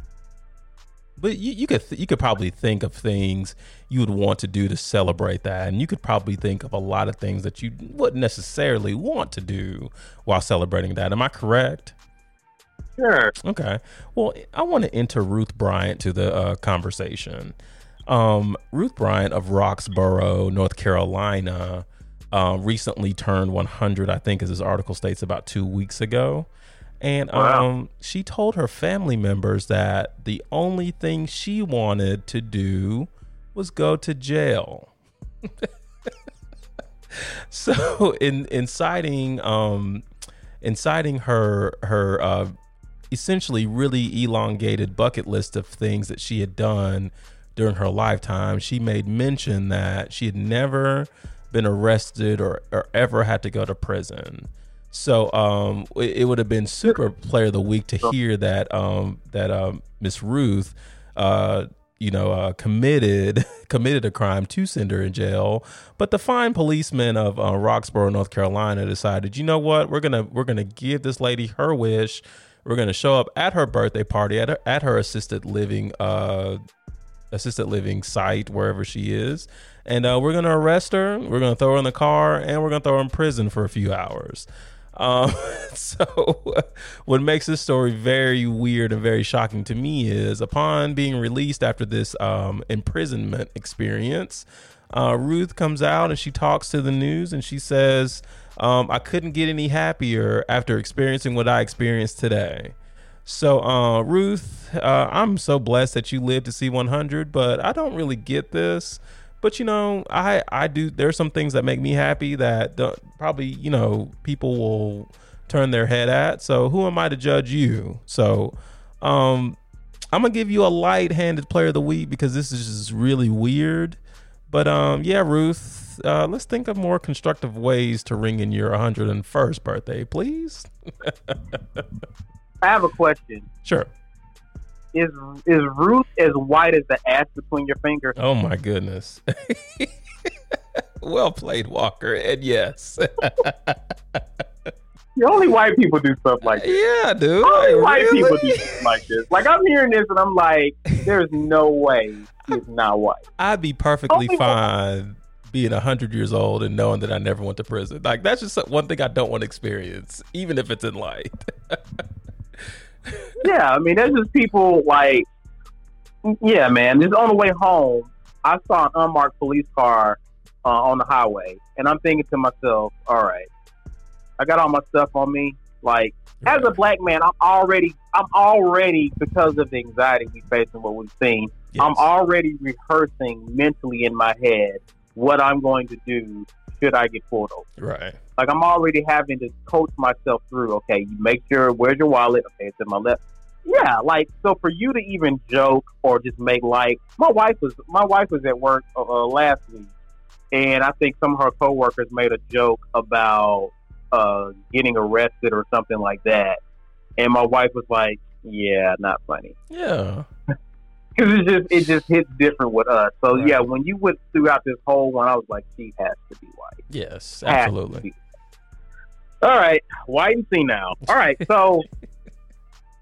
but you, you could th- you could probably think of things you would want to do to celebrate that, and you could probably think of a lot of things that you wouldn't necessarily want to do while celebrating that. Am I correct? Sure. Okay. Well, I want to enter Ruth Bryant to the uh, conversation. Um, Ruth Bryant of Roxboro, North Carolina, uh, recently turned 100. I think, as this article states, about two weeks ago. And Wow. um, she told her family members that the only thing she wanted to do was go to jail. so, in inciting, um, inciting her her uh, essentially really elongated bucket list of things that she had done during her lifetime, she made mention that she had never been arrested or, or ever had to go to prison. So um, it, it would have been super player of the week to hear that um, that um, Miss Ruth, uh, you know, uh, committed committed a crime to send her in jail. But the fine policemen of uh, Roxboro, North Carolina, decided, you know what, we're gonna we're gonna give this lady her wish. We're gonna show up at her birthday party at her at her assisted living uh, assisted living site wherever she is, and uh, we're gonna arrest her. We're gonna throw her in the car, and we're gonna throw her in prison for a few hours. Um, so, what makes this story very weird and very shocking to me is upon being released after this um, imprisonment experience, uh, Ruth comes out and she talks to the news and she says, um, I couldn't get any happier after experiencing what I experienced today. So, uh, Ruth, uh, I'm so blessed that you lived to see 100, but I don't really get this. But you know, I I do. There's some things that make me happy that probably you know people will turn their head at. So who am I to judge you? So, um, I'm gonna give you a light-handed player of the week because this is just really weird. But um, yeah, Ruth, uh, let's think of more constructive ways to ring in your 101st birthday, please. I have a question. Sure. Is is Ruth as white as the ass between your fingers? Oh my goodness. well played, Walker. And yes. Only white people do stuff like this. yeah, dude. Only Like, white really? people do stuff like this. Like I'm hearing this and I'm like, there's no way he's not white. I'd be perfectly Only fine being 100 years old and knowing that I never went to prison. Like, that's just one thing I don't want to experience, even if it's in light. Yeah, I mean, there's just people like, yeah, man. Just on the way home, I saw an unmarked police car uh, on the highway, and I'm thinking to myself, all right, I got all my stuff on me. Like, as a black man, I'm already, I'm already because of the anxiety we face and what we've seen. Yes. I'm already rehearsing mentally in my head what I'm going to do should I get pulled over. Right. Like I'm already having to coach myself through. Okay, you make sure where's your wallet? Okay, it's in my left. Yeah, like so for you to even joke or just make like my wife was my wife was at work uh, uh, last week, and I think some of her coworkers made a joke about uh, getting arrested or something like that, and my wife was like, "Yeah, not funny." Yeah. Because it just it just hits different with us. So Right. yeah, when you went throughout this whole one, I was like, she has to be white. Yes, absolutely. All right, white and see now. All right, so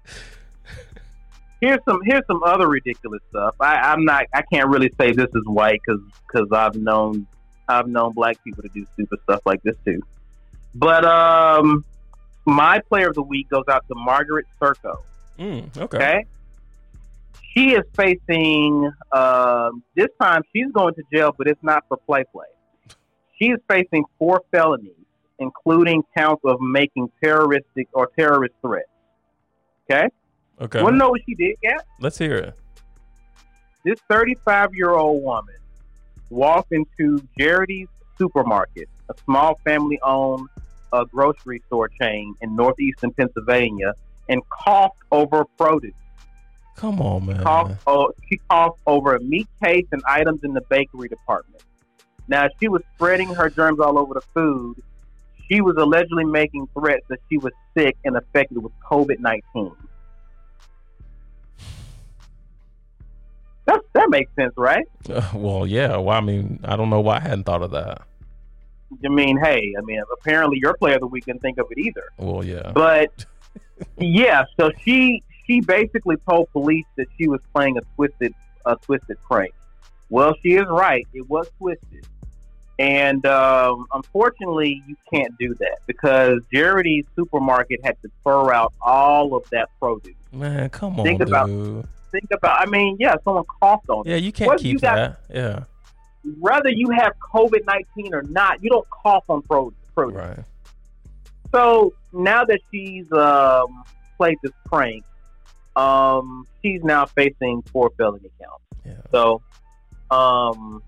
here's some here's some other ridiculous stuff. I, I'm not I can't really say this is white because I've known I've known black people to do stupid stuff like this too. But um, my player of the week goes out to Margaret Cirko. Mm, okay. Okay. She is facing, um, this time she's going to jail, but it's not for play play. She is facing four felonies, including counts of making terroristic or terrorist threats. Okay? Okay. Want to know what she did, Gat? Let's hear it. This 35 year old woman walked into Gerrity's Supermarket, a small family owned uh, grocery store chain in northeastern Pennsylvania, and coughed over produce. Come on, man. coughed, oh, she coughed over a meat case and items in the bakery department. Now, she was spreading her germs all over the food. She was allegedly making threats that she was sick and affected with COVID 19. That, that makes sense, right? Uh, well, yeah. Well, I mean, I don't know why I hadn't thought of that. I mean, hey, I mean, apparently your player of the week didn't think of it either. Well, yeah. But yeah, so she she basically told police that she was playing a twisted a twisted prank. Well, she is right. It was twisted. And um, unfortunately, you can't do that because Gerrity's supermarket had to throw out all of that produce. Man, come on, Think dude. about- Think about, I mean, yeah, someone coughed on it. yeah, you can't keep you got- that. Yeah, Whether you have COVID 19 or not, you don't cough on produce. right. So now that she's um, played this prank, um, she's now facing four felony counts. Yeah. So, um,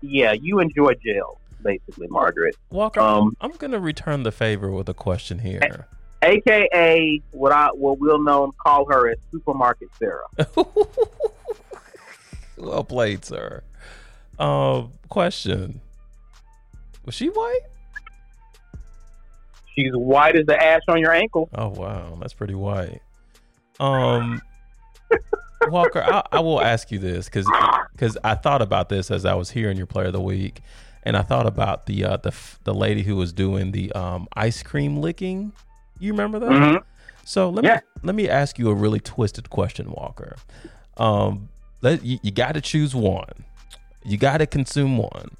yeah, you enjoy jail, basically, Margaret. Walker, Um, I'm gonna return the favor with a question here. AKA what I what we'll know call her as Supermarket Sarah. well played, sir. Um, question: Was she white? She's white as the ash on your ankle. Oh wow, that's pretty white. Um, Walker, I, I will ask you this because because I thought about this as I was hearing your player of the week, and I thought about the uh, the the lady who was doing the um ice cream licking. You remember that? Mhm. So let Yeah. me let me ask you a really twisted question, Walker. Um, let you, you got to choose one. You got to consume one.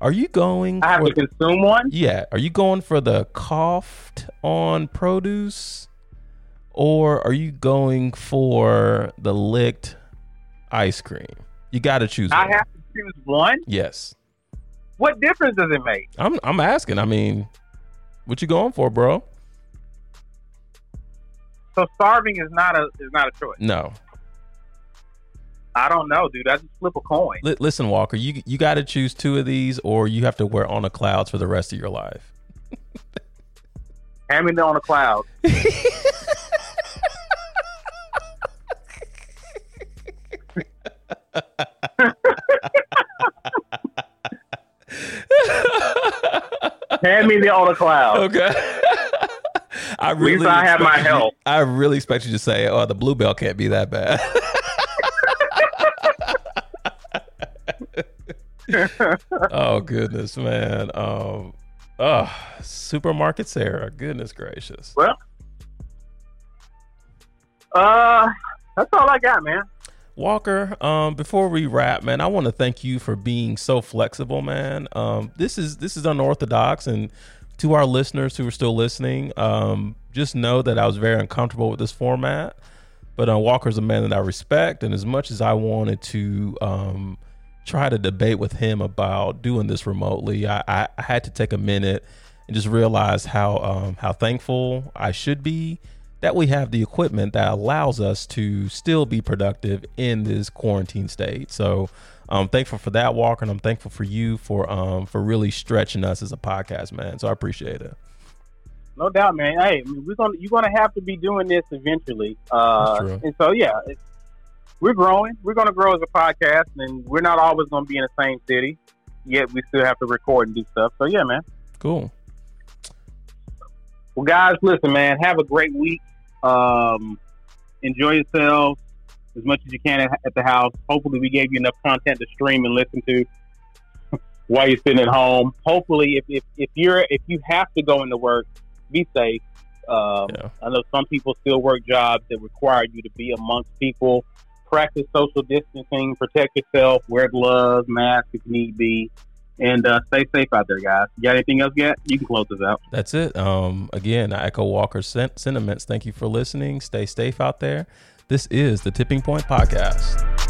Are you going? I have for, to consume one. yeah. Are you going for the coughed on produce, or are you going for the licked ice cream? You got to choose. I one. have to choose one. yes. What difference does it make? I'm I'm asking. I mean, what you going for, bro? So starving is not a is not a choice. No. I don't know, dude. I just flip a coin. Li- listen, Walker, you you got to choose two of these, or you have to wear on the clouds for the rest of your life. Hand me the on a cloud. Hand me the on a cloud. Okay. I At least I have my you- help. I really expect you to say, "Oh, the Blue Bell can't be that bad." oh goodness, man. Um, oh, supermarket Sarah. Goodness gracious. Well, uh, that's all I got, man. Walker, um, before we wrap, man, I want to thank you for being so flexible, man. Um, this is this is unorthodox, and to our listeners who are still listening, um, just know that I was very uncomfortable with this format. But uh, Walker's a man that I respect, and as much as I wanted to um, try to debate with him about doing this remotely, I, I, I had to take a minute and just realize how um, how thankful I should be that we have the equipment that allows us to still be productive in this quarantine state. So I'm thankful for that, Walker, and I'm thankful for you for um for really stretching us as a podcast, man. So I appreciate it. No doubt, man. Hey, I mean, we're gonna you're gonna have to be doing this eventually. Uh, and so yeah, it's, we're growing. We're gonna grow as a podcast, and we're not always gonna be in the same city. Yet we still have to record and do stuff. So yeah, man. Cool. Well, guys, listen, man. Have a great week. Um, enjoy yourself as much as you can at, at the house. Hopefully, we gave you enough content to stream and listen to while you're sitting at home. Hopefully, if, if, if you're if you have to go into work, be safe. Um, Yeah. I know some people still work jobs that require you to be amongst people. Practice social distancing. Protect yourself. Wear gloves, mask if need be, and uh, stay safe out there, guys. You got anything else yet? You can close this out. That's it. Um, again, I echo Walker's sen- sentiments. Thank you for listening. Stay safe out there. This is the Tipping Point Podcast.